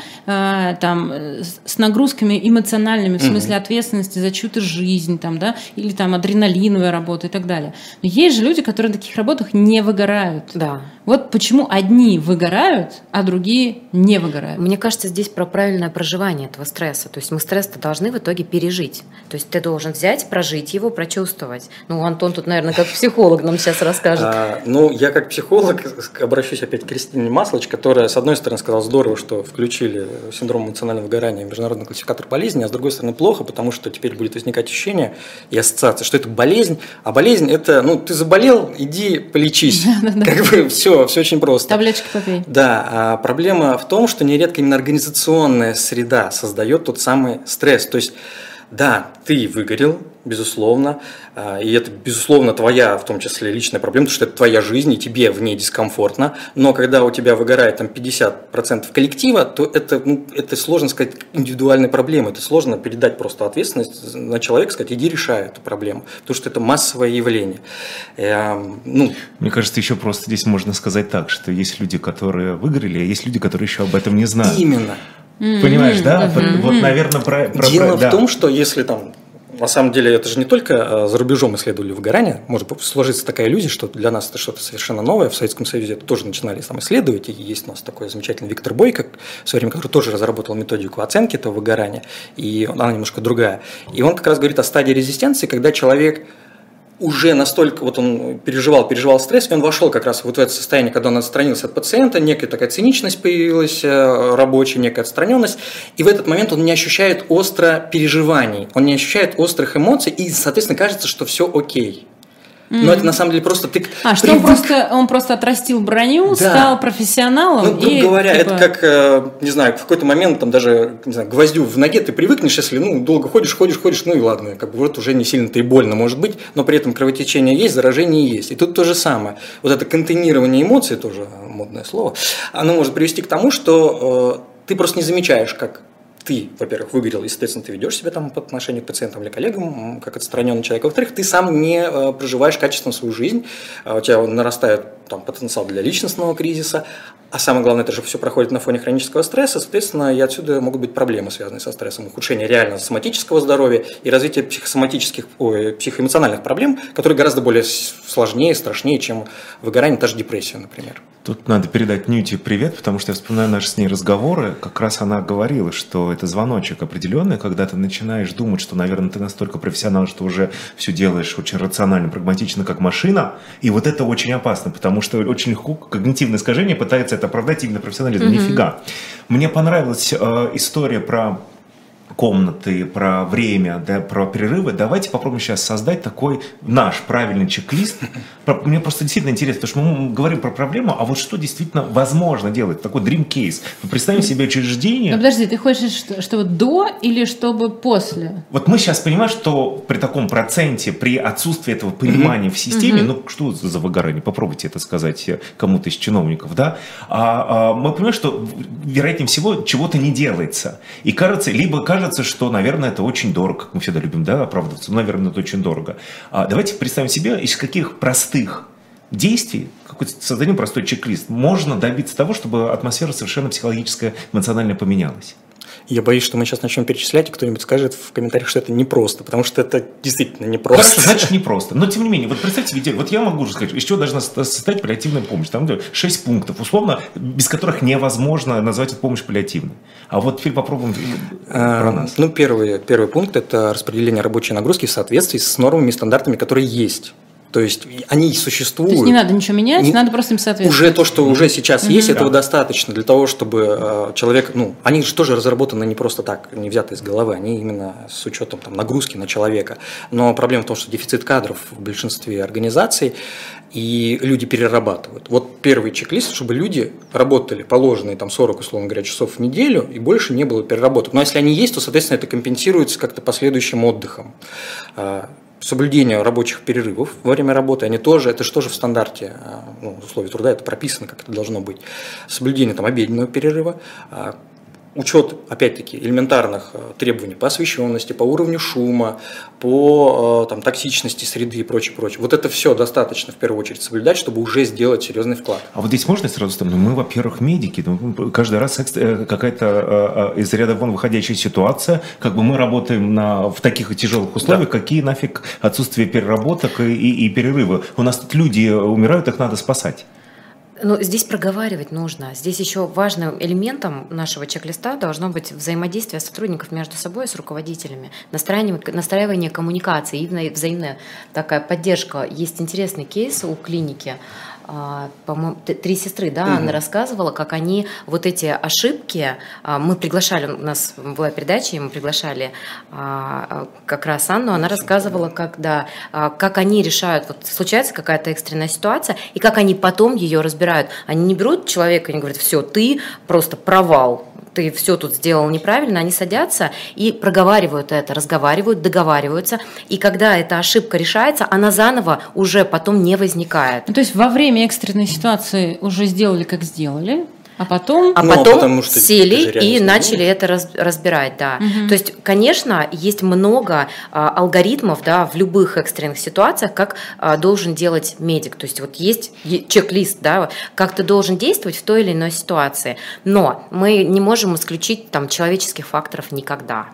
там, с- с нагрузками эмоциональными, в смысле ответственности за чью-то жизнь, там, да, или там адреналиновая работа и так далее. Но есть же люди, которые на таких работах не выгорают. Да. Вот почему одни выгорают, а другие не выгорают. Мне кажется, здесь про правильное проживание этого стресса. То есть мы стресс-то должны в итоге пережить. То есть ты должен взять, прожить его, прочувствовать. Ну, Антон тут, наверное, как психолог нам сейчас расскажет. А, ну, я как психолог обращусь опять к Кристине Маслоч, которая, с одной стороны, сказала здорово, что включили синдром эмоционального выгорания в международный классификатор болезни, а с другой стороны, плохо, потому что теперь будет возникать ощущение и ассоциация, что это болезнь, а болезнь это, ну, ты заболел, иди полечись. Как бы все, все очень просто. Таблеточки попей. Да, а проблема в том, что нередко именно организационная среда создает тот самый стресс. То есть, да, ты выгорел, безусловно, а, и это, безусловно, твоя, в том числе, личная проблема, потому что это твоя жизнь, и тебе в ней дискомфортно. Но когда у тебя выгорает там 50% коллектива, то это, ну, это сложно сказать индивидуальной проблемой. Это сложно передать просто ответственность на человека, сказать, иди решай эту проблему, потому что это массовое явление. Э, ну, Мне кажется, еще просто здесь можно сказать так, что есть люди, которые выиграли, а есть люди, которые еще об этом не знают. именно. Понимаешь, да? Вот, наверное, про... про- Дело про- в да. том, что если там на самом деле это же не только э, за рубежом исследовали выгорание, может сложиться такая иллюзия, что для нас это что-то совершенно новое. В Советском Союзе это тоже начинали там исследовать, и есть у нас такой замечательный Виктор Бойко, в свое время, который тоже разработал методику оценки этого выгорания, и она немножко другая. И он как раз говорит о стадии резистенции, когда человек уже настолько, вот он переживал, переживал стресс, и он вошел как раз вот в это состояние, когда он отстранился от пациента, некая такая циничность появилась э, рабочая, некая отстраненность, и в этот момент он не ощущает остро переживаний, он не ощущает острых эмоций, и, соответственно, кажется, что все окей. Но это на самом деле просто ты А, что он привык- просто, он просто отрастил броню, Да. стал профессионалом. ну, грубо и, говоря, типа, это как, э, не знаю, в какой-то момент там даже, не знаю, гвоздю в ноге ты привыкнешь, если, ну, долго ходишь, ходишь, ходишь, ну и ладно, как бы вот уже не сильно-то и больно может быть, но при этом кровотечение есть, заражение есть. И тут то же самое. Вот это контейнирование эмоций, тоже модное слово, оно может привести к тому, что э, ты просто не замечаешь, как ты, во-первых, выгорел, и, соответственно, ты ведешь себя там по отношению к пациентам или коллегам, как отстраненный человек. Во-вторых, ты сам не э, проживаешь качественно свою жизнь, а у тебя нарастает там, потенциал для личностного кризиса, а самое главное, это же все проходит на фоне хронического стресса, соответственно, и отсюда могут быть проблемы, связанные со стрессом, ухудшение реально соматического здоровья и развитие психосоматических, ой, психоэмоциональных проблем, которые гораздо более сложнее, страшнее, чем выгорание, даже депрессия, например. Тут надо передать Нюте привет, потому что я вспоминаю наши с ней разговоры. Как раз она говорила, что это звоночек определенный, когда ты начинаешь думать, что, наверное, ты настолько профессионал, что уже все делаешь очень рационально, прагматично, как машина. И вот это очень опасно, потому что очень легко когнитивное искажение пытается это оправдать именно профессионализм. Mm-hmm. Нифига. Мне понравилась э, история про комнаты, про время, да, про перерывы, давайте попробуем сейчас создать такой наш правильный чек-лист. Мне просто действительно интересно, потому что мы говорим про проблему, а вот что действительно возможно делать, такой dream case. Мы представим себе учреждение. Но подожди, ты хочешь, что, чтобы до или чтобы после? Вот мы сейчас понимаем, что при таком проценте, при отсутствии этого понимания в системе, ну что за выгорание, попробуйте это сказать кому-то из чиновников, да, а, а, мы понимаем, что вероятнее всего чего-то не делается. И кажется, либо кажется, кажется, что, наверное, это очень дорого, как мы всегда любим, да, оправдываться. Ну, наверное, это очень дорого. А давайте представим себе, из каких простых действий, какой-то создадим простой чек-лист, можно добиться того, чтобы атмосфера совершенно психологическая, эмоционально поменялась. Я боюсь, что мы сейчас начнем перечислять, и кто-нибудь скажет в комментариях, что это непросто, потому что это действительно непросто. Хорошо, значит, непросто. Но, тем не менее, вот представьте себе, вот я могу уже сказать, из чего должна состоять паллиативная помощь. Там 6 пунктов, условно, без которых невозможно назвать эту помощь паллиативной. А вот теперь попробуем а, про нас. Ну, первый, первый пункт – это распределение рабочей нагрузки в соответствии с нормами и стандартами, которые есть. То есть они существуют. То есть не надо ничего менять, не, надо просто им соответствовать. Уже то, что уже сейчас mm-hmm. есть, этого да. достаточно для того, чтобы э, человек, ну, они же тоже разработаны не просто так, не взяты из головы, они именно с учетом там, нагрузки на человека. Но проблема в том, что дефицит кадров в большинстве организаций, и люди перерабатывают. Вот первый чек-лист, чтобы люди работали положенные там 40, условно говоря, часов в неделю, и больше не было переработок. Но если они есть, то, соответственно, это компенсируется как-то последующим отдыхом соблюдение рабочих перерывов во время работы, они тоже, это же тоже в стандарте а, ну, условий труда, это прописано, как это должно быть. Соблюдение там обеденного перерыва, а, учет, опять-таки, элементарных э, требований по освещенности, по уровню шума, по э, там, токсичности среды и прочее, прочее. Вот это все достаточно в первую очередь соблюдать, чтобы уже сделать серьезный вклад. А вот здесь можно сразу сказать, ну, мы, во-первых, медики, ну, каждый раз э, какая-то из ряда вон выходящая ситуация, как бы мы работаем на, в таких тяжелых условиях, да. какие нафиг отсутствие переработок и, и, и перерывы. У нас тут люди умирают, их надо спасать. Ну, здесь проговаривать нужно. Здесь еще важным элементом нашего чек-листа должно быть взаимодействие сотрудников между собой с руководителями, настраивание, настраивание коммуникации и взаимная такая поддержка. Есть интересный кейс у клиники. А, по-моему, три сестры, да, угу. Анна рассказывала, как они вот эти ошибки, а, мы приглашали, у нас была передача, и мы приглашали а, как раз Анну, она рассказывала, как, да, как они решают, вот случается какая-то экстренная ситуация, и как они потом ее разбирают. Они не берут человека и не говорят, все, ты просто провал, ты все тут сделал неправильно, они садятся и проговаривают это, разговаривают, договариваются, и когда эта ошибка решается, она заново уже потом не возникает. Ну, то есть во время экстренной ситуации уже сделали, как сделали, а потом, а ну, потом что сели и начали это раз, разбирать, да. Угу. То есть, конечно, есть много а, алгоритмов, да, в любых экстренных ситуациях, как а, должен делать медик. То есть, вот есть чек-лист, да, как ты должен действовать в той или иной ситуации. Но мы не можем исключить там человеческих факторов никогда.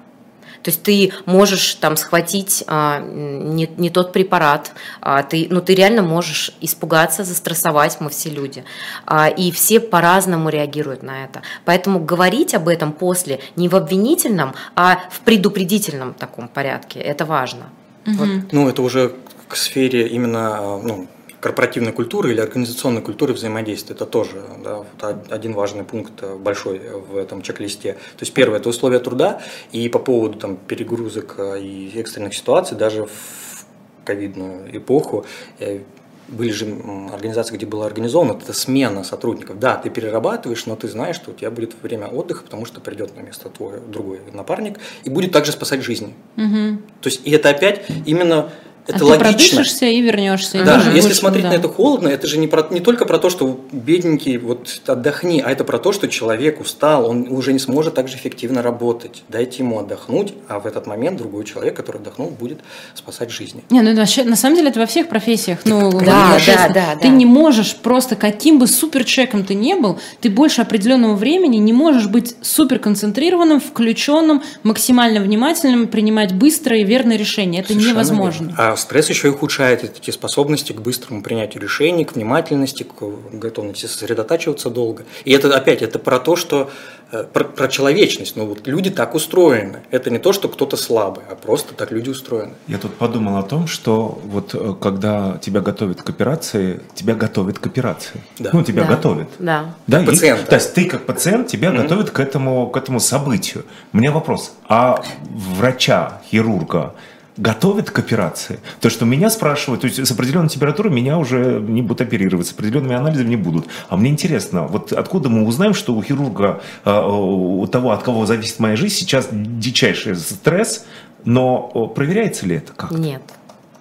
То есть ты можешь там схватить а, не, не тот препарат, а, ты, ну, ты реально можешь испугаться, застрессовать, мы все люди. А, и все по-разному реагируют на это. Поэтому говорить об этом после не в обвинительном, а в предупредительном таком порядке, это важно. Угу. Вот. Ну, это уже к сфере именно ну, корпоративной культуры или организационной культуры взаимодействия. Это тоже да, один важный пункт э, большой в этом чек-листе. То есть первое – это условия труда, и по поводу там, перегрузок э, и экстренных ситуаций, даже в ковидную эпоху, э, были же организации, где была организована эта смена сотрудников. Да, ты перерабатываешь, но ты знаешь, что у тебя будет время отдыха, потому что придет на место твой другой напарник и будет также спасать жизни. Угу. То есть и это опять именно это а логично. ты продышишься и вернешься. Да, и если смотреть да. на это холодно, это же не, про, не только про то, что бедненький, вот отдохни, а это про то, что человек устал, он уже не сможет так же эффективно работать. Дайте ему отдохнуть, а в этот момент другой человек, который отдохнул, будет спасать жизни. Не, ну вообще, на самом деле это во всех профессиях. Ну, да, да, да, Ты да. не можешь просто, каким бы суперчеком ты не был, ты больше определенного времени не можешь быть супер концентрированным, включенным, максимально внимательным, принимать быстрые и верные решения. Это Совершенно невозможно. Верно. А стресс еще и ухудшает эти способности к быстрому принятию решений, к внимательности, к готовности сосредотачиваться долго. И это опять, это про то, что э, про, про человечность. Ну вот люди так устроены. Это не то, что кто-то слабый, а просто так люди устроены. Я тут подумал о том, что вот э, когда тебя готовят к операции, тебя готовят к операции. Да. Ну, тебя Да. готовят. Да. Да, Как и- пациента. то есть ты как пациент, тебя готовят к этому, к этому событию. У меня вопрос, а врача, хирурга готовят к операции? То, что меня спрашивают, то есть с определенной температурой меня уже не будут оперировать, с определенными анализами не будут. А мне интересно, вот откуда мы узнаем, что у хирурга, а, у того, от кого зависит моя жизнь, сейчас дичайший стресс, но проверяется ли это как? Нет.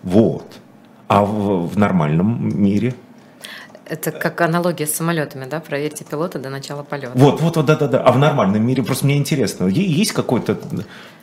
Вот. А в, в нормальном мире? Это как аналогия с самолетами, да? Проверьте пилота до начала полета. Вот, вот, вот, да, да, да. А в нормальном мире просто мне интересно, есть какой-то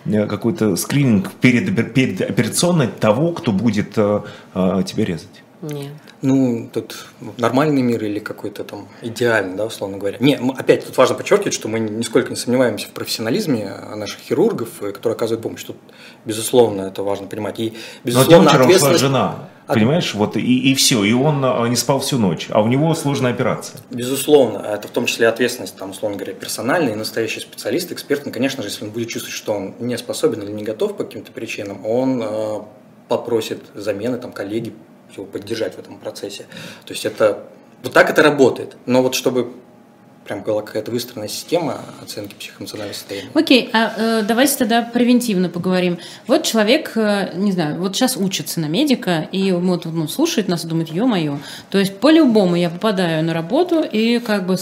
какой-то скрининг перед, перед операционной того, кто будет э, э, тебя резать? Нет. Ну, тут нормальный мир или какой-то там идеальный, да, условно говоря. Не, опять тут важно подчеркивать, что мы нисколько не сомневаемся в профессионализме наших хирургов, э, которые оказывают помощь. Тут, безусловно, это важно понимать. И, Но безусловно, ушла ответственность... жена, понимаешь, вот и, и все, и он э, не спал всю ночь, а у него сложная операция. Безусловно, это в том числе ответственность, там, условно говоря, персональный и настоящий специалист, эксперт. Ну, конечно же, если он будет чувствовать, что он не способен или не готов по каким-то причинам, он э, попросит замены, там, коллеги его поддержать в этом процессе. То есть это вот так это работает. Но вот чтобы прям была какая-то выстроенная система оценки психоэмоционального состояния. Окей, а э, давайте тогда превентивно поговорим. Вот человек, э, не знаю, вот сейчас учится на медика, и вот ну, слушает нас и думает, ё-моё. То есть по-любому я попадаю на работу и как бы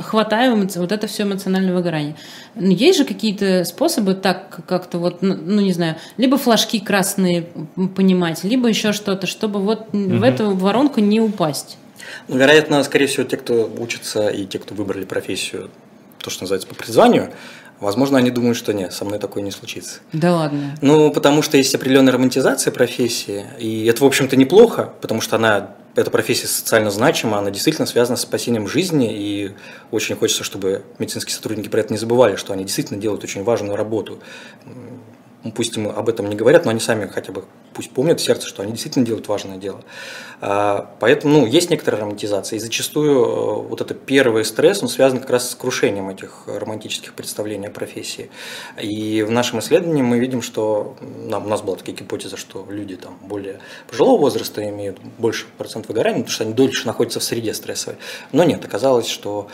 хватаю вот это все эмоциональное выгорание. Ну, Есть же какие-то способы так как-то вот, ну не знаю, либо флажки красные понимать, либо еще что-то, чтобы вот в эту воронку не упасть. Ну, вероятно, скорее всего, те, кто учится и те, кто выбрали профессию, то, что называется, по призванию, возможно, они думают, что нет, со мной такое не случится. Да ладно. Ну, потому что есть определенная романтизация профессии, и это, в общем-то, неплохо, потому что она, эта профессия социально значима, она действительно связана с спасением жизни, и очень хочется, чтобы медицинские сотрудники про это не забывали, что они действительно делают очень важную работу. М, Пусть им об этом не говорят, но они сами хотя бы пусть помнят в сердце, что они действительно делают важное дело. А, Поэтому, ну, есть некоторая романтизация, и зачастую э, вот это первый стресс, он связан как раз с крушением этих романтических представлений о профессии. И в нашем исследовании мы видим, что нам, у нас была такая гипотеза, что люди там более пожилого возраста имеют больше процент выгорания, потому что они дольше находятся в среде стрессовой. Но нет, оказалось, что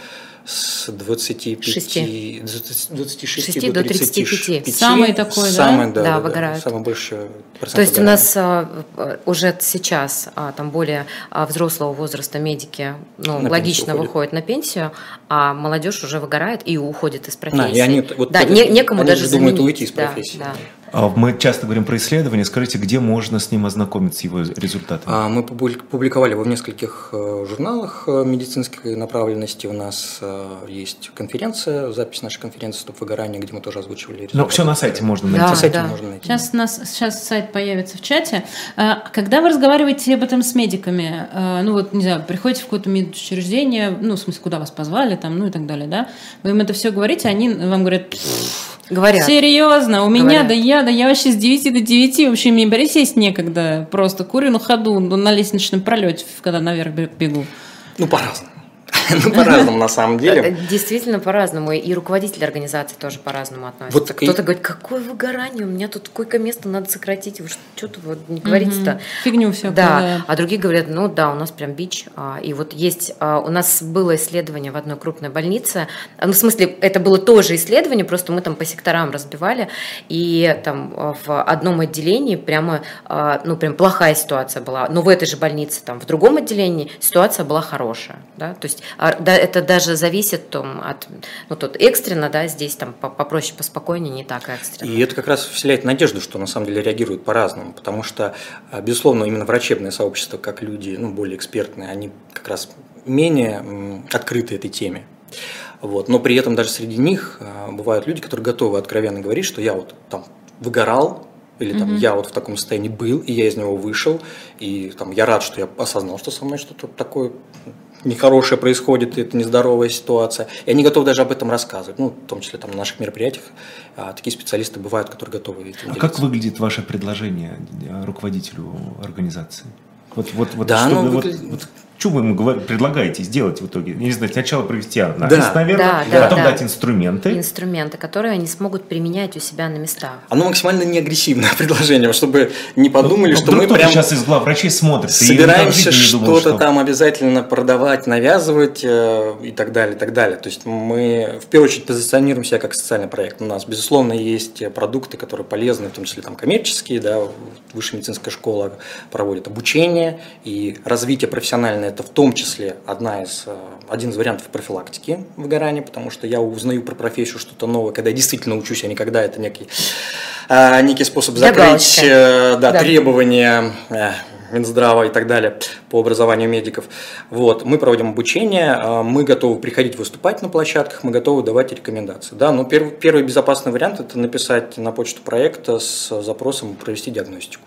с 25, Шести. 26 Шести до 35. Самый такой, да? самый, да? Да, да, выгорают. Самый больше процент То есть у нас а, уже сейчас а, там более а, взрослого возраста медики ну, На логично выходят на пенсию, а молодежь уже выгорает и уходит из профессии. Да, и они, вот да, это- не- некому они даже же думают заменить. уйти из Да, профессии. да. А Мы часто говорим про исследования. Скажите, где можно с ним ознакомиться, с его результатами? А, Мы публи- публиковали его в нескольких э, журналах э, медицинской направленности. У нас э, есть конференция, запись нашей конференции «Стоп выгорание», где мы тоже озвучивали результаты. Но все на сайте можно найти. Да, На сайте да. можно найти. Сейчас, нас, сейчас сайт появится в чате. А, Когда вы разговариваете об этом с медиками, а, ну вот, не знаю, приходите в какое-то медучреждение, ну, в смысле, куда вас позвали, там, ну и так далее, да? Вы им это все говорите, они вам говорят, Говорят. серьезно, у меня, Говорят. да я, да я вообще с 9 до 9, вообще мне присесть некогда, просто курю на ходу, на лестничном пролете, когда наверх бе- бегу. Ну, по-разному. <laughs> Ну, по-разному на самом Э, деле. Действительно по-разному. И руководители организации тоже по-разному относятся. Вот и- Кто-то говорит, какое выгорание, у меня тут койко-место надо сократить. Вы что-то вот не говорите-то. Мгм. Фигню всякую, Да. да. а другие говорят, ну да, у нас прям бич. А, И вот есть, а, у нас было исследование в одной крупной больнице. А, Ну, в смысле, это было тоже исследование, просто мы там по секторам разбивали. И там в одном отделении прямо, ну, прям плохая ситуация была. Но в этой же больнице, там, в другом отделении ситуация была хорошая. Да? То есть да, это даже зависит там, от, ну, тут экстренно, да, здесь там по- попроще, поспокойнее, не так экстренно. И это как раз вселяет надежду, что на самом деле реагируют по-разному, потому что, а, безусловно, именно врачебное сообщество, как люди, ну, более экспертные, они как раз менее открыты этой теме. Вот. Но при этом даже среди них а, бывают люди, которые готовы откровенно говорить, что я вот там выгорал, или там я вот в таком состоянии был, и я из него вышел, и там я рад, что я осознал, что со мной что-то такое нехорошее происходит, это нездоровая ситуация. И они готовы даже об этом рассказывать. Ну, в том числе там на наших мероприятиях а, такие специалисты бывают, которые готовы этим А как делиться. выглядит ваше предложение э, руководителю организации? Вот, вот, вот, Да, чтобы оно вот- выглядит- вот что вы ему говор- предлагаете сделать в итоге? Не знаю, сначала провести анализ, Да. наверное, Да, да, потом да. дать инструменты. Инструменты, которые они смогут применять у себя на местах. Оно максимально неагрессивное <laughs> предложение, чтобы не подумали, Ну, что мы прям сейчас из глав врачей в собираемся что-то там обязательно продавать, навязывать э, и так далее, и так далее. То есть мы в первую очередь позиционируем себя как социальный проект. У нас, безусловно, есть э, продукты, которые полезны, в том числе там коммерческие, да, высшая медицинская школа проводит обучение и развитие профессиональное. Это в том числе одна из, э, один из вариантов профилактики выгорания, потому что я узнаю про профессию что-то новое, когда я действительно учусь, а не когда это некий, э, некий способ закрыть э, да, Да. требования Минздрава и так далее по образованию медиков. Вот, мы проводим обучение, мы готовы приходить выступать на площадках, мы готовы давать рекомендации. Да, но первый, первый безопасный вариант – это написать на почту проекта с запросом провести диагностику.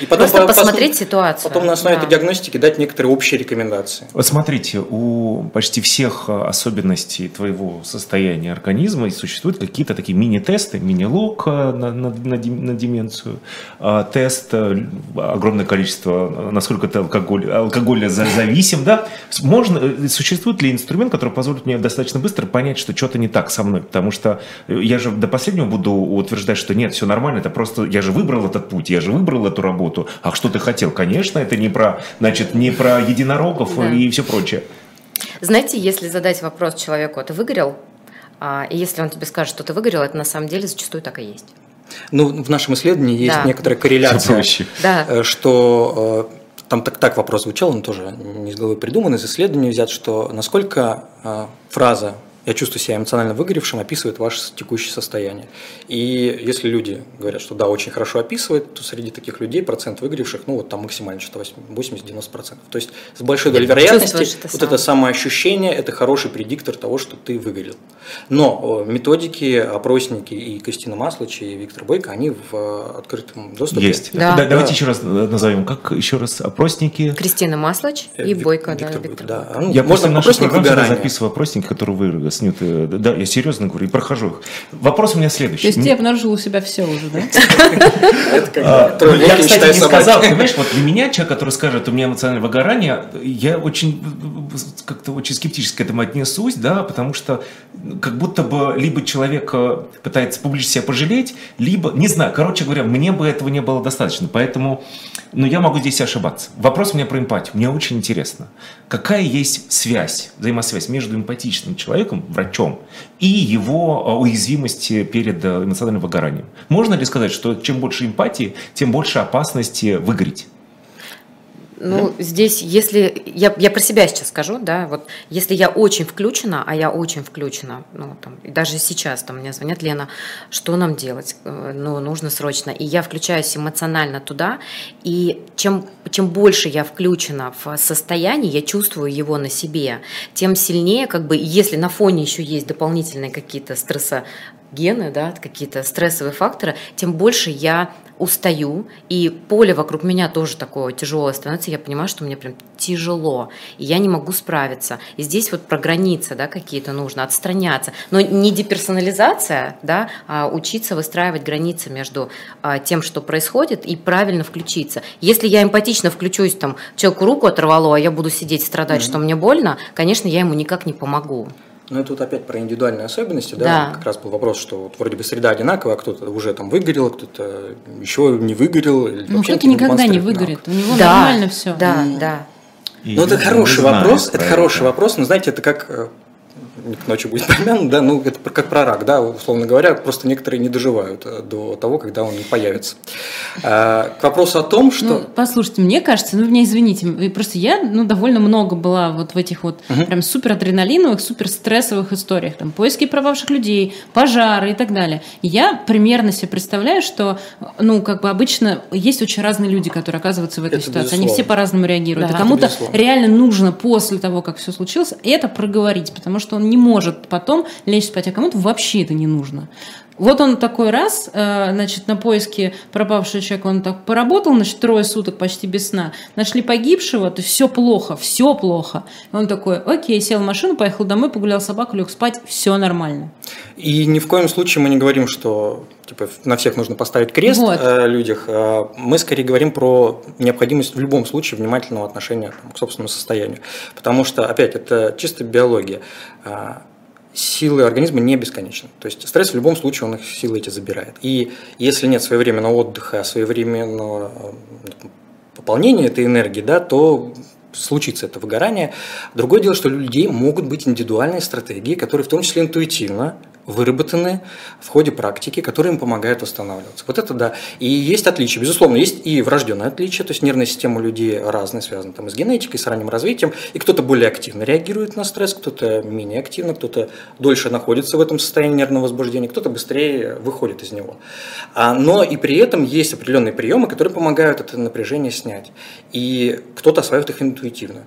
И Просто по- посмотреть посмотреть- ситуацию. Потом на основе Да. этой диагностики дать некоторые общие рекомендации. Вот смотрите, у почти всех э, особенностей твоего состояния организма существуют какие-то такие мини-тесты, мини-лог э, на, на, на на деменцию, а, тест, э, огромное количество, насколько ты алкоголь, алкоголя за- зависим, да? Можно, существует ли инструмент, который позволит мне достаточно быстро понять, что что-то не так со мной? Потому что я же до последнего буду утверждать, что нет, все нормально, это просто, я же выбрал этот путь, я же выбрал эту работу. А что ты хотел? Конечно, это не про, значит, не про единорогов Да. и все прочее. Знаете, если задать вопрос человеку, ты выгорел? А, и если он тебе скажет, что ты выгорел, это на самом деле зачастую так и есть. Ну, в нашем исследовании есть Да. некоторая корреляция. Да. Э, что э, там так, так вопрос звучал, он тоже не из головы придуман, из исследования взят, что насколько э, фраза «я чувствую себя эмоционально выгоревшим» описывает ваше текущее состояние. И если люди говорят, что да, очень хорошо описывает, то среди таких людей процент выгоревших, ну вот там максимально что-то 80-90%. То есть с большой долей вероятности это вот сам. это самоощущение – это хороший предиктор того, что ты выгорел. Но э, методики, опросники и Кристина Маслыч, и Виктор Бойко, они в э, открытом доступе. Есть. Да. Да, Давайте Да. еще раз э, назовем. Как еще раз опросники? Кристина Маслач Э, и Вик- Бойко, да, Виктор Виктор Бойко, Бойко. да. Ну, Я можно опросник выгорания. записываю опросники, которые вы сняты. Да, я серьезно говорю, и прохожу их. Вопрос у меня То следующий. есть ты обнаружил у себя все уже, да? <laughs> А, ну, я, кстати, не сказал, <laughs> понимаешь, вот для меня человек, который скажет, у меня эмоциональное выгорание, я очень э, как-то очень скептически к этому отнесусь, да, потому что как будто бы либо человек э, пытается публично себя пожалеть, либо, не знаю, короче говоря, мне бы этого не было достаточно, поэтому, ну, я могу здесь ошибаться. Вопрос у меня про эмпатию, мне очень интересно, какая есть связь, взаимосвязь между эмпатичным человеком, врачом, и его э, уязвимости перед э, эмоциональным выгоранием. Можно ли сказать, что чем больше эмпатии, тем больше опасности выгореть? Ну, здесь, если... Я, я про себя сейчас скажу, да, вот если я очень включена, а я очень включена, ну, там, и даже сейчас там мне звонят, Лена, что нам делать? Э, Ну, нужно срочно. И я включаюсь эмоционально туда, и чем, чем больше я включена в состояние, я чувствую его на себе, тем сильнее, как бы, если на фоне еще есть дополнительные какие-то стресса, гены, да, какие-то стрессовые факторы, тем больше я устаю, и поле вокруг меня тоже такое тяжелое становится, я понимаю, что мне прям тяжело, и я не могу справиться. И здесь вот про границы, да, какие-то нужно, отстраняться. Но не деперсонализация, да, а учиться выстраивать границы между а, тем, что происходит, и правильно включиться. Если я эмпатично включусь, там, человеку руку оторвало, а я буду сидеть страдать, что мне больно, конечно, я ему никак не помогу. Ну, это тут опять про индивидуальные особенности, да? Да. Как раз был вопрос, что вот вроде бы среда одинаковая, а кто-то уже там выгорел, кто-то еще не выгорел. Или Ну, кто-то никогда не выгорит, у него да, нормально все. Да, да. Ну, это хороший вопрос, про это хороший вопрос, но знаете, это как э, к ночи будет <laughs> помянут, да, ну это как про рак, да, условно говоря, просто некоторые не доживают э, до того, когда он появится. А, К вопросу о том, Ну, что послушайте, мне кажется, ну, меня извините, просто я, ну, довольно много была вот в этих вот прям супер адреналиновых, супер стрессовых историях, там, поиски пропавших людей, пожары и так далее. И я примерно себе представляю, что, ну, как бы обычно есть очень разные люди, которые оказываются в этой Это ситуации. Они безусловно. все по-разному реагируют. Да, это кому-то реально нужно после того, как все случилось, это проговорить, потому что он не может потом лечь спать, а кому-то вообще это не нужно. Вот он такой раз, э, значит, на поиске пропавшего человека, он так поработал, значит, трое суток почти без сна. Нашли погибшего, то есть все плохо, все плохо. И он такой, окей, сел в машину, поехал домой, погулял собаку, лег спать, все нормально. И ни в коем случае мы не говорим, что типа, на всех нужно поставить крест вот. э, людях. Э, мы скорее говорим про необходимость в любом случае внимательного отношения там, к собственному состоянию. Потому что, опять, это чисто биология. Силы организма не бесконечны. То есть стресс в любом случае он их силы эти забирает. И если нет своевременного отдыха, своевременного э, пополнения этой энергии, да, то случится это выгорание. Другое дело, что у людей могут быть индивидуальные стратегии, которые в том числе интуитивно выработаны в ходе практики, которые им помогают восстанавливаться. Вот это да. И есть отличия. Безусловно, есть и врожденные отличия, то есть нервная система у людей разная, связана там, с генетикой, с ранним развитием, и кто-то более активно реагирует на стресс, кто-то менее активно, кто-то дольше находится в этом состоянии нервного возбуждения, кто-то быстрее выходит из него. А, но и при этом есть определенные приемы, которые помогают это напряжение снять. И кто-то осваивает их интуитивно.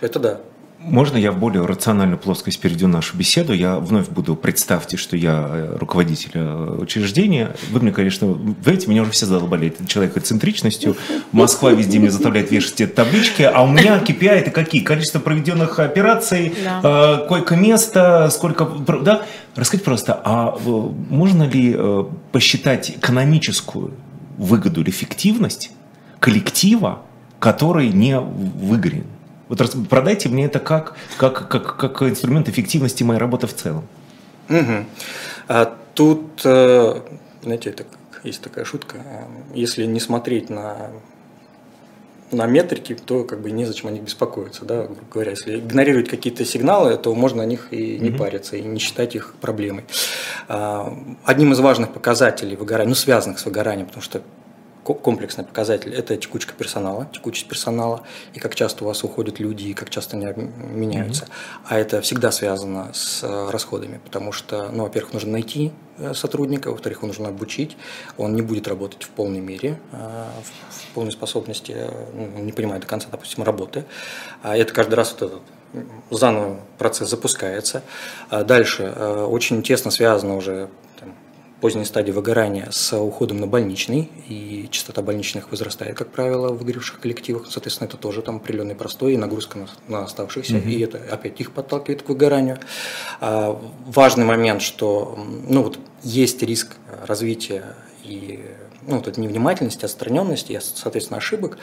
Это да. Можно я в более рациональную плоскость перейду нашу беседу? Я вновь буду, представьте, что я э, руководитель э, учреждения. Вы мне, конечно, вы видите, меня уже все задолбали этой человекоцентричностью. Москва везде мне заставляет вешать эти таблички, а у меня KPI это какие? Количество проведенных операций, да. э, койко-место, сколько... Да? Расскажите просто, а э, можно ли посчитать экономическую выгоду или эффективность коллектива, который не выгорен? Вот продайте мне это как, как, как, как инструмент эффективности моей работы в целом. Угу. А тут, э, знаете, это, есть такая шутка, если не смотреть на на метрики, то как бы незачем о них беспокоиться, да, грубо говоря. Если игнорировать какие-то сигналы, то можно о них и не mm-hmm. париться, и не считать их проблемой. А, одним из важных показателей выгорания, ну, связанных с выгоранием, потому что комплексный показатель – это текучка персонала, текучесть персонала, и как часто у вас уходят люди, и как часто они меняются. Mm-hmm. А это всегда связано с э, расходами, потому что, ну, во-первых, нужно найти э, сотрудника, во-вторых, его нужно обучить, он не будет работать в полной мере, э, в полной способности, ну, он не понимает до конца, допустим, работы. А это каждый раз вот этот заново процесс запускается. А дальше очень тесно связано уже поздней стадии выгорания с уходом на больничный, и частота больничных возрастает, как правило, в выгоревших коллективах. Соответственно, это тоже там определенный простой и нагрузка на, на оставшихся, угу. и это опять их подталкивает к выгоранию. А, важный момент, что ну, вот, есть риск развития и ну, вот этой невнимательности, отстраненности и, соответственно, ошибок,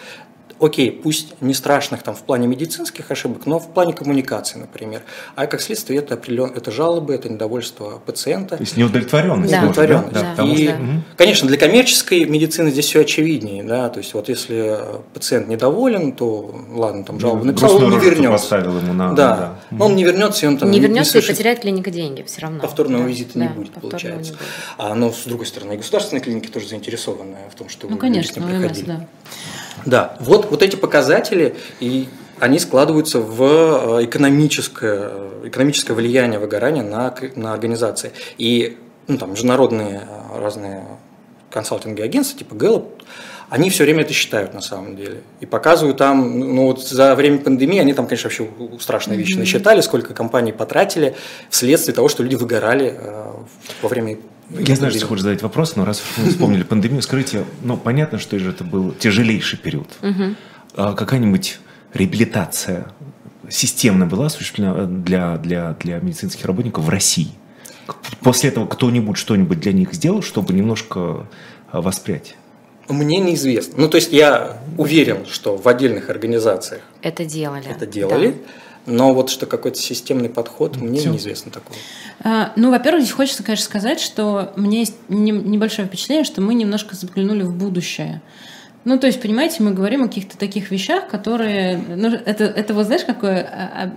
окей, пусть не страшных там в плане медицинских ошибок, но в плане коммуникации, например. А как следствие это определен, это жалобы, это недовольство пациента. То есть неудовлетворенность. Да. Неудовлетворенность. Да, да. И, да. конечно, для коммерческой медицины здесь все очевиднее, да, то есть вот если пациент недоволен, то ладно, там жалобу написал, он не вернется. поставил ему на... Да, да. да. он не вернется, и он там... Не, не вернется не и потеряет клиника деньги все равно. Повторного да. визита да. не будет, получается. Не будет. А, но с другой стороны, государственные клиники тоже заинтересованы в том, что ну, конечно, люди приходили. да. Да, вот, вот эти показатели, и они складываются в э, экономическое, экономическое влияние выгорания на, на организации. И ну, там, международные э, разные консалтинги агентства, типа Gallup, они все время это считают на самом деле. И показывают там, ну вот за время пандемии они там, конечно, вообще страшные вещи mm-hmm. насчитали, сколько компаний потратили вследствие того, что люди выгорали э, во время я знаю, что ты хочешь задать вопрос, но раз мы вспомнили пандемию, скажите, ну, понятно, что же это был тяжелейший период. А какая-нибудь реабилитация системно была осуществлена для, для, для медицинских работников в России? После этого кто-нибудь что-нибудь для них сделал, чтобы немножко а, воспрять? Мне неизвестно. Ну, то есть я уверен, что в отдельных организациях это делали. Это делали. Да. Но вот что какой-то системный подход, мне Все. неизвестно такого. А, ну, во-первых, здесь хочется, конечно, сказать, что у меня есть небольшое впечатление, что мы немножко заглянули в будущее. Ну, то есть, понимаете, мы говорим о каких-то таких вещах, которые... Ну, это, это вот знаешь, какая а, а,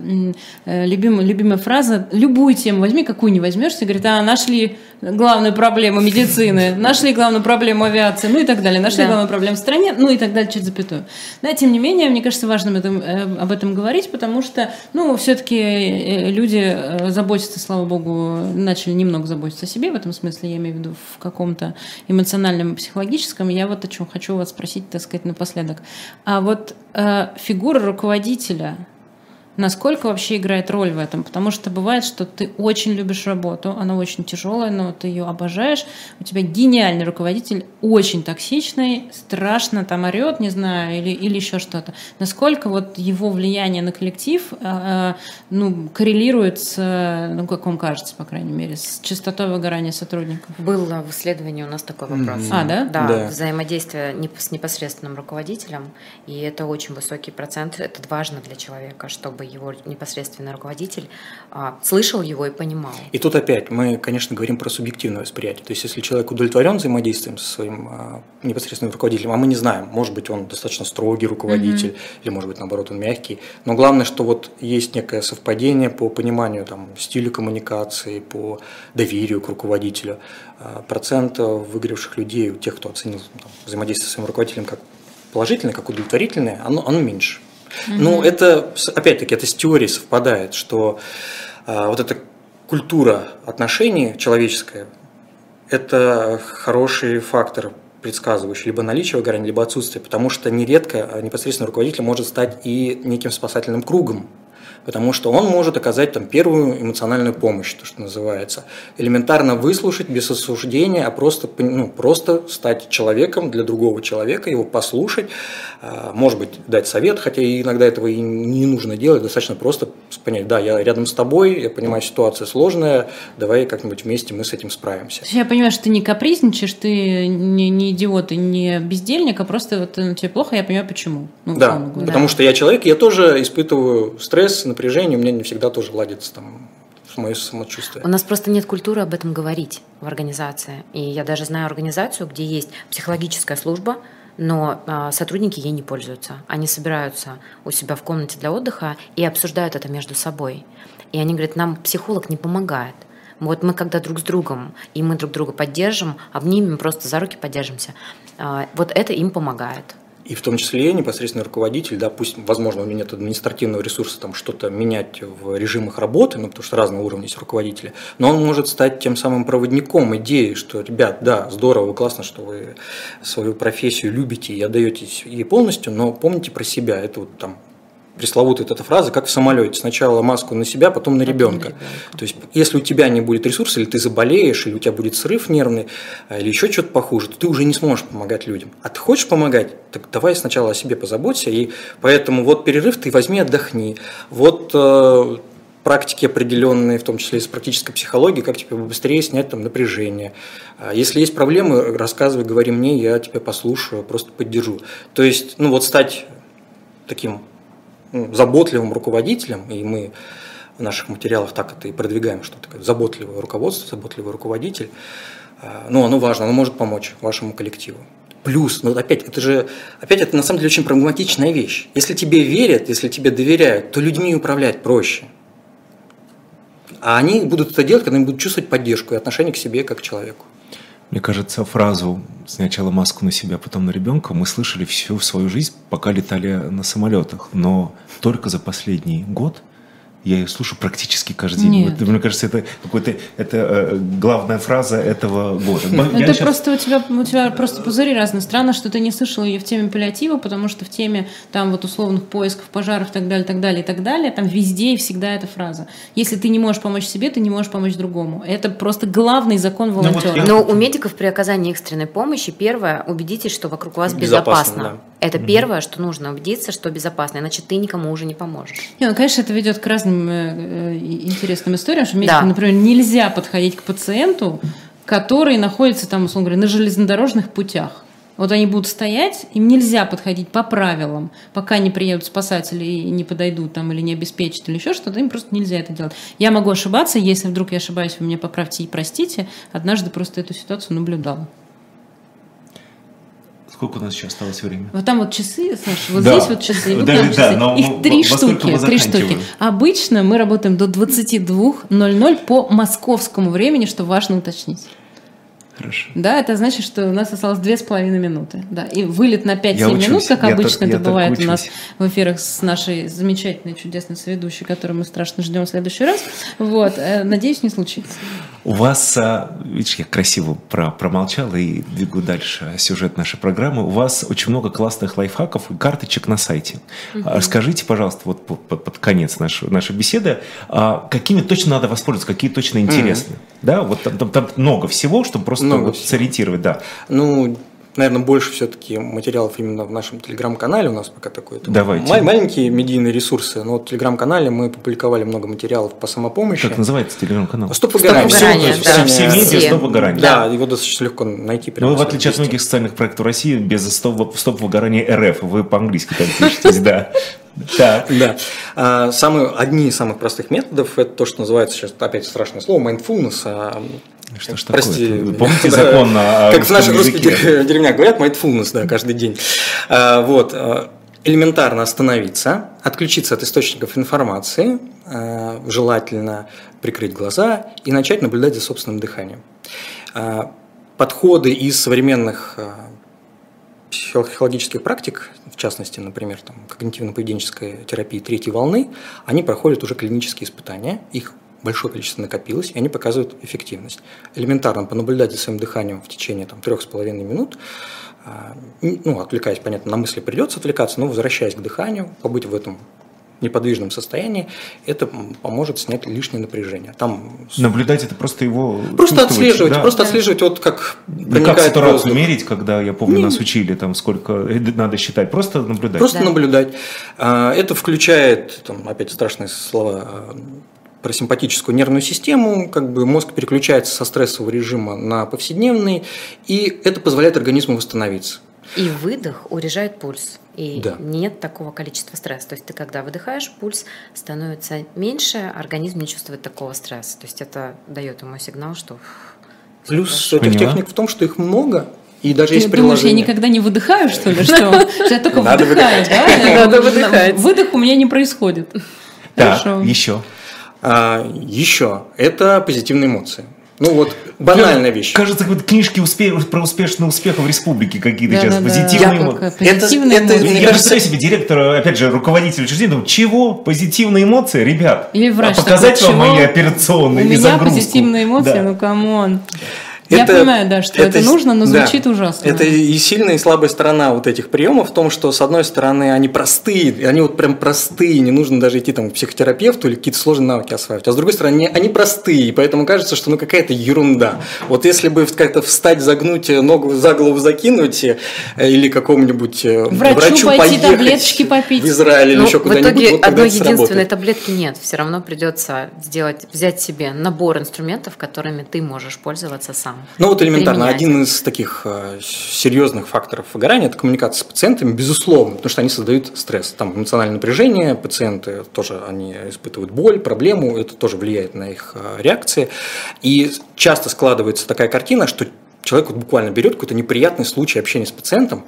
э, любимая, любимая фраза? Любую тему возьми, какую не возьмешь, ты говорит, а, нашли главную проблему медицины, нашли главную проблему авиации, ну и так далее, нашли да. главную проблему в стране, ну и так далее, через запятую. Но, тем не менее, мне кажется важным этом, э, об этом говорить, потому что, ну, все-таки э, люди заботятся, слава богу, начали немного заботиться о себе, в этом смысле, я имею в виду в каком-то эмоциональном, психологическом. Я вот о чем хочу вас спросить спросить, так сказать, напоследок. А вот э, фигура руководителя Насколько вообще играет роль в этом? Потому что бывает, что ты очень любишь работу, она очень тяжелая, но ты ее обожаешь, у тебя гениальный руководитель, очень токсичный, страшно там орет, не знаю, или, или еще что-то. Насколько вот его влияние на коллектив э, ну, коррелирует с, ну, как вам кажется, по крайней мере, с частотой выгорания сотрудников? Было в исследовании у нас такой вопрос. А, да? Да, Да. взаимодействие не- с непосредственным руководителем, и это очень высокий процент, это важно для человека, чтобы его непосредственный руководитель а, слышал его и понимал. И тут опять мы, конечно, говорим про субъективное восприятие. То есть, если человек удовлетворен взаимодействием со своим а, непосредственным руководителем, а мы не знаем, может быть, он достаточно строгий руководитель, или, может быть, наоборот, он мягкий. Но главное, что вот есть некое совпадение по пониманию там, стиля коммуникации, по доверию к руководителю. А, Процент выгоревших людей, у тех, кто оценил там, взаимодействие со своим руководителем как положительное, как удовлетворительное, оно, оно меньше. Ну, это, опять-таки, это с теорией совпадает, что а, вот эта культура отношений человеческая, это хороший фактор, предсказывающий либо наличие выгорания, либо отсутствие, потому что нередко непосредственно руководитель может стать и неким спасательным кругом, потому что он может оказать там первую эмоциональную помощь, то, что называется. Элементарно выслушать без осуждения, а просто, ну, просто стать человеком для другого человека, его послушать, а, может быть, дать совет, хотя иногда этого и не нужно делать, достаточно просто понять, да, я рядом с тобой, я понимаю, ситуация сложная, давай как-нибудь вместе мы с этим справимся. Я понимаю, что ты не капризничаешь, ты не, не идиот и не бездельник, а просто вот ну, тебе плохо, я понимаю, почему. Ну, Да, потому что я человек, я тоже испытываю стресс, напряжение, у меня не всегда тоже ладится там мое самочувствие. У нас просто нет культуры об этом говорить в организации. И я даже знаю организацию, где есть психологическая служба, но а, сотрудники ей не пользуются. Они собираются у себя в комнате для отдыха и обсуждают это между собой. И они говорят, нам психолог не помогает. Вот мы когда друг с другом, и мы друг друга поддержим, обнимем, просто за руки поддержимся, а, вот это им помогает. И в том числе непосредственно руководитель, да, возможно, у него нет административного ресурса там что-то менять в режимах работы, ну, потому что разные уровни есть руководителя, но он может стать тем самым проводником идеи, что, ребят, да, здорово, классно, что вы свою профессию любите и отдаетесь ей полностью, но помните про себя, это вот там пресловутая эта фраза, как в самолете. Сначала маску на себя, потом на ребенка. То есть, если у тебя не будет ресурса, или ты заболеешь, или у тебя будет срыв нервный, а, или еще что-то похуже, то ты уже не сможешь помогать людям. А ты хочешь помогать? Так давай сначала о себе позаботься. И поэтому вот перерыв ты возьми, отдохни. Вот э, практики определенные, в том числе из практической психологии, как тебе быстрее снять там напряжение. А Если есть проблемы, рассказывай, говори мне, я тебя послушаю, просто поддержу. То есть, ну вот стать таким ну, заботливым руководителем, и мы в наших материалах так это и продвигаем, что такое заботливое руководство, заботливый руководитель, а, ну, оно важно, оно может помочь вашему коллективу. Плюс, ну, опять, это же, опять это на самом деле очень прагматичная вещь. Если тебе верят, если тебе доверяют, то людьми управлять проще. А они будут это делать, когда они будут чувствовать поддержку и отношение к себе как к человеку. Мне кажется, фразу «сначала маску на себя, потом на ребенка» мы слышали всю свою жизнь, пока летали на самолетах. Но только за последний год я ее слушаю практически каждый день. Нет. Вот, мне кажется, это какой-то это э, главная фраза этого года. <laughs> Ну, это щас- просто у тебя, у тебя просто пузыри разные. Странно, что ты не слышал ее в теме паллиатива, потому что в теме там вот условных поисков, пожаров и так далее, так далее, и так далее, там везде и всегда эта фраза. Если ты не можешь помочь себе, ты не можешь помочь другому. Это просто главный закон вот волонтера. я- Но у медиков при оказании экстренной помощи первое убедитесь, что вокруг вас Безопасно, безопасно. да. Это первое, что нужно убедиться, что безопасно, иначе ты никому уже не поможешь. Не, ну, конечно, это ведет к разным э, э, интересным историям, что медикам, Да. например, нельзя подходить к пациенту, который находится там, условно говоря, на железнодорожных путях. Вот они будут стоять, им нельзя подходить по правилам, пока не приедут спасатели и не подойдут там или не обеспечат или еще что-то, им просто нельзя это делать. Я могу ошибаться, если вдруг я ошибаюсь, вы меня поправьте и простите. Однажды просто эту ситуацию наблюдала. Сколько у нас еще осталось времени? Вот там вот часы, Саша, вот Да. здесь вот часы, вот Да, там да, часы. но Их три штуки, три штуки. Обычно мы работаем до 22.00 по московскому времени, что важно уточнить. Хорошо. Да, это значит, что у нас осталось две с половиной минуты. Да, и вылет на 5-7 Я учусь. минут, как Я обычно так- это бывает у нас в эфирах с нашей замечательной, чудесной соведущей, которую мы страшно ждем в следующий раз. Вот, э, надеюсь, не случится. У вас, а, видишь, я красиво про, промолчал и двигаю дальше сюжет нашей программы. У вас очень много классных лайфхаков и карточек на сайте. А Расскажите, пожалуйста, вот по- по- под конец нашей, нашей беседы, а какими точно надо воспользоваться, какие точно интересны? Да, вот там, там- там много всего, чтобы просто Много вот всего. сориентировать, да. Ну, наверное, больше все-таки материалов именно в нашем телеграм-канале у нас пока такой. Давайте. ма- Маленькие медийные ресурсы. Но вот в телеграм-канале мы публиковали много материалов по самопомощи. Как называется телеграм-канал? Стоп Стоп выгорание. выгорание, Всё, да. Все, все медиа, Все. стоп выгорание. Да, его достаточно легко найти. Прямо вы, в отличие от многих социальных проектов России, без стоп, стоп выгорания РФ, вы по-английски там пишетесь, <laughs> да. Так. Да. А, самые, одни из самых простых методов это то, что называется сейчас опять страшное слово mindfulness. а, Что ж Прости, такое? Помните <laughs> да. закон на Как в наших русских деревнях говорят, mindfulness, да, каждый день. А, Вот. Элементарно остановиться, отключиться от источников информации, желательно прикрыть глаза и начать наблюдать за собственным дыханием. Подходы из современных психологических практик, в частности, например, там, когнитивно-поведенческой терапии третьей волны, они проходят уже клинические испытания, их большое количество накопилось, и они показывают эффективность. Элементарно понаблюдать за своим дыханием в течение там, трех с половиной минут, а, ну, отвлекаясь, понятно, на мысли придется отвлекаться, но возвращаясь к дыханию, побыть в этом неподвижном состоянии, это поможет снять лишнее напряжение. Там Наблюдать это просто его просто отслеживать, да. просто отслеживать, вот как Не как проникает сатурацию воздух. мерить, когда, я помню, нас учили, там сколько э, надо считать, просто наблюдать. Просто Да. наблюдать. А, Это включает, там, опять страшные слова, а, про симпатическую нервную систему, как бы мозг переключается со стрессового режима на повседневный, и это позволяет организму восстановиться. И выдох урежает пульс. И Да. нет такого количества стресса. То есть ты когда выдыхаешь, пульс становится меньше, организм не чувствует такого стресса. То есть это дает ему сигнал, что Плюс хорошо. этих Поняла. техник в том, что их много, и даже Ты есть думаешь, я приложения. никогда не выдыхаю, что ли? Что? <laughs> Я только Надо вдыхаю, да? Надо выдыхать. Выдох у меня не происходит. Так, Хорошо. еще. А, еще это позитивные эмоции. Ну вот банальная вещь. Кажется, как будто книжки успе- про успешный успех в республике какие-то сейчас. Да-да-да. Позитивные э, позитивные это- эмоции. мне Я кажется- представляю себе директора, опять же, руководителя учреждения, думаю, чего? Позитивные эмоции, ребят? Или врач а показать такой, вам «Чего? мои операционные У меня загрузку?» позитивные эмоции, Да. ну come on. Я Это- понимаю, да, что это, с- нужно, но да. звучит ужасно. Это и сильная, и слабая сторона вот этих приемов в том, что, с одной стороны, они простые, они вот прям простые, не нужно даже идти там к психотерапевту или какие-то сложные навыки осваивать. А с другой стороны, они- простые, и поэтому кажется, что ну какая-то ерунда. Вот если бы как-то встать, загнуть, ногу за голову закинуть, э, или какому-нибудь э, Врачу врачу пойти поехать таблеточки попить. в Израиль или Ну, еще в куда-нибудь, итоге вот тогда одной это единственной таблетки нет. Все равно придется сделать, взять себе набор инструментов, которыми ты можешь пользоваться сам. Ну вот элементарно, Применять. один из таких э, серьезных факторов выгорания – это коммуникация с пациентами, безусловно, потому что они создают стресс. Там эмоциональное напряжение, пациенты тоже они испытывают боль, проблему, это тоже влияет на их э, реакции. И часто складывается такая картина, что человек вот буквально берет какой-то неприятный случай общения с пациентом,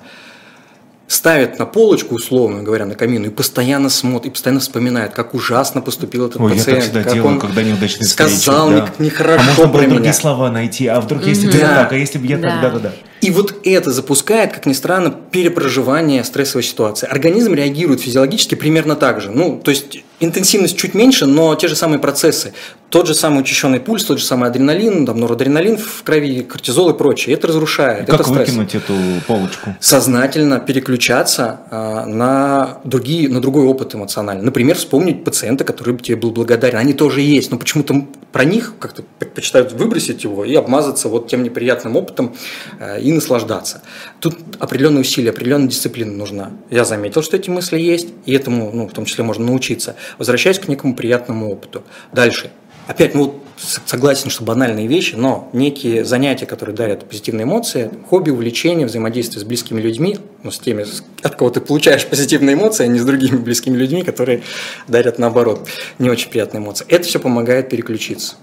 ставит на полочку, условно говоря, на камину и постоянно смотрит, и постоянно вспоминает, как ужасно поступил этот Ой, я пациент. так всегда как делаю, он когда неудачные сказал встречи. да. не- нехорошо А можно было про другие меня. слова найти, а вдруг если бы Да. я так, а если бы я так, Да. да-да-да. И вот это запускает, как ни странно, перепроживание стрессовой ситуации. Организм реагирует физиологически примерно так же. Ну, то есть интенсивность чуть меньше, но те же самые процессы. Тот же самый учащенный пульс, тот же самый адреналин, там, норадреналин в крови, кортизол и прочее. Это разрушает. Как это стресс. выкинуть эту полочку? Сознательно переключаться а, на, другие, на другой опыт эмоциональный. Например, вспомнить пациента, который тебе был благодарен. Они тоже есть, но почему-то про них как-то предпочитают выбросить его и обмазаться вот тем неприятным опытом э, и наслаждаться. Тут определенные усилия, определенная дисциплина нужна. Я заметил, что эти мысли есть, и этому, ну, в том числе, можно научиться. Возвращаясь к некому приятному опыту. Дальше. Опять, ну, согласен, что банальные вещи, но некие занятия, которые дарят позитивные эмоции, хобби, увлечения, взаимодействие с близкими людьми, ну, с теми, от кого ты получаешь позитивные эмоции, а не с другими близкими людьми, которые дарят, наоборот, не очень приятные эмоции. Это все помогает переключиться.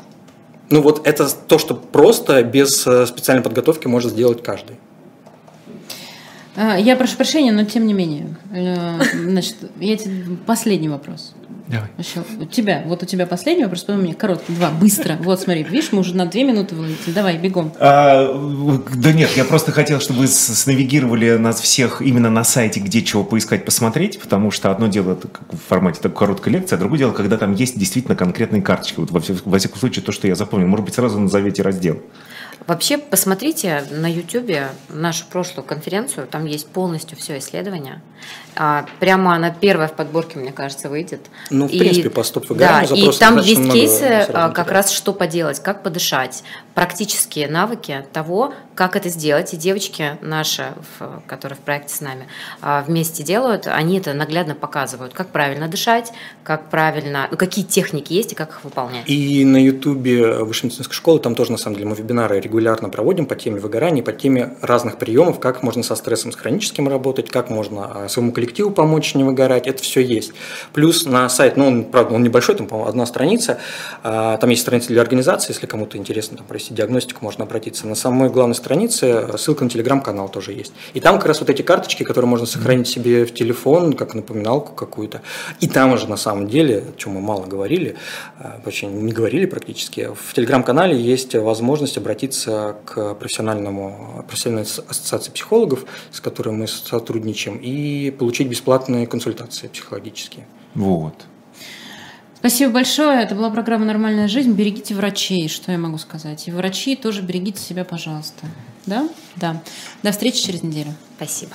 Ну, вот это то, что просто без э, специальной подготовки может сделать каждый. А, Я прошу прощения, но тем не менее. Э, Значит, я тебе... последний вопрос. Давай. Вообще, у тебя, вот у тебя последний вопрос, потом у меня короткий, два, быстро. Вот смотри, видишь, мы уже на две минуты вылетели. Давай, бегом. А, да нет, я просто хотел, чтобы вы снавигировали нас всех именно на сайте, где чего поискать, посмотреть, потому что одно дело это как в формате такой короткой лекции, а другое дело, когда там есть действительно конкретные карточки. Вот во, во всяком случае, то, что я запомнил. Может быть, сразу назовете раздел. Вообще, посмотрите на YouTube нашу прошлую конференцию, там есть полностью все исследование. А, прямо она первая в подборке, мне кажется, выйдет. Ну, в и, принципе, по стоп Да, и там есть кейсы, а, как раз что поделать, как подышать, практические навыки того, как это сделать. И девочки наши, которые в проекте с нами а, вместе делают, они это наглядно показывают, как правильно дышать, как правильно, ну, какие техники есть и как их выполнять. И на YouTube Высшей медицинской школы там тоже, на самом деле, мы вебинары регулярно проводим по теме выгорания, по теме разных приемов, как можно со стрессом с хроническим работать, как можно своему коллективу помочь не выгорать, это все есть. Плюс на сайт, ну, он, правда, он небольшой, там, по-моему, одна страница, а, там есть страница для организации, если кому-то интересно там, провести диагностику, можно обратиться. На самой главной странице ссылка на телеграм-канал тоже есть. И там как раз вот эти карточки, которые можно сохранить себе в телефон, как напоминалку какую-то. И там уже на самом деле, о чем мы мало говорили, а, вообще не говорили практически, в телеграм-канале есть возможность обратиться к профессиональному, профессиональной ассоциации психологов, с которой мы сотрудничаем, и получить бесплатные консультации психологические. Вот. Спасибо большое. Это была программа «Нормальная жизнь». Берегите врачей, что я могу сказать. И врачи тоже берегите себя, пожалуйста. Да? Да. До встречи через неделю. Спасибо.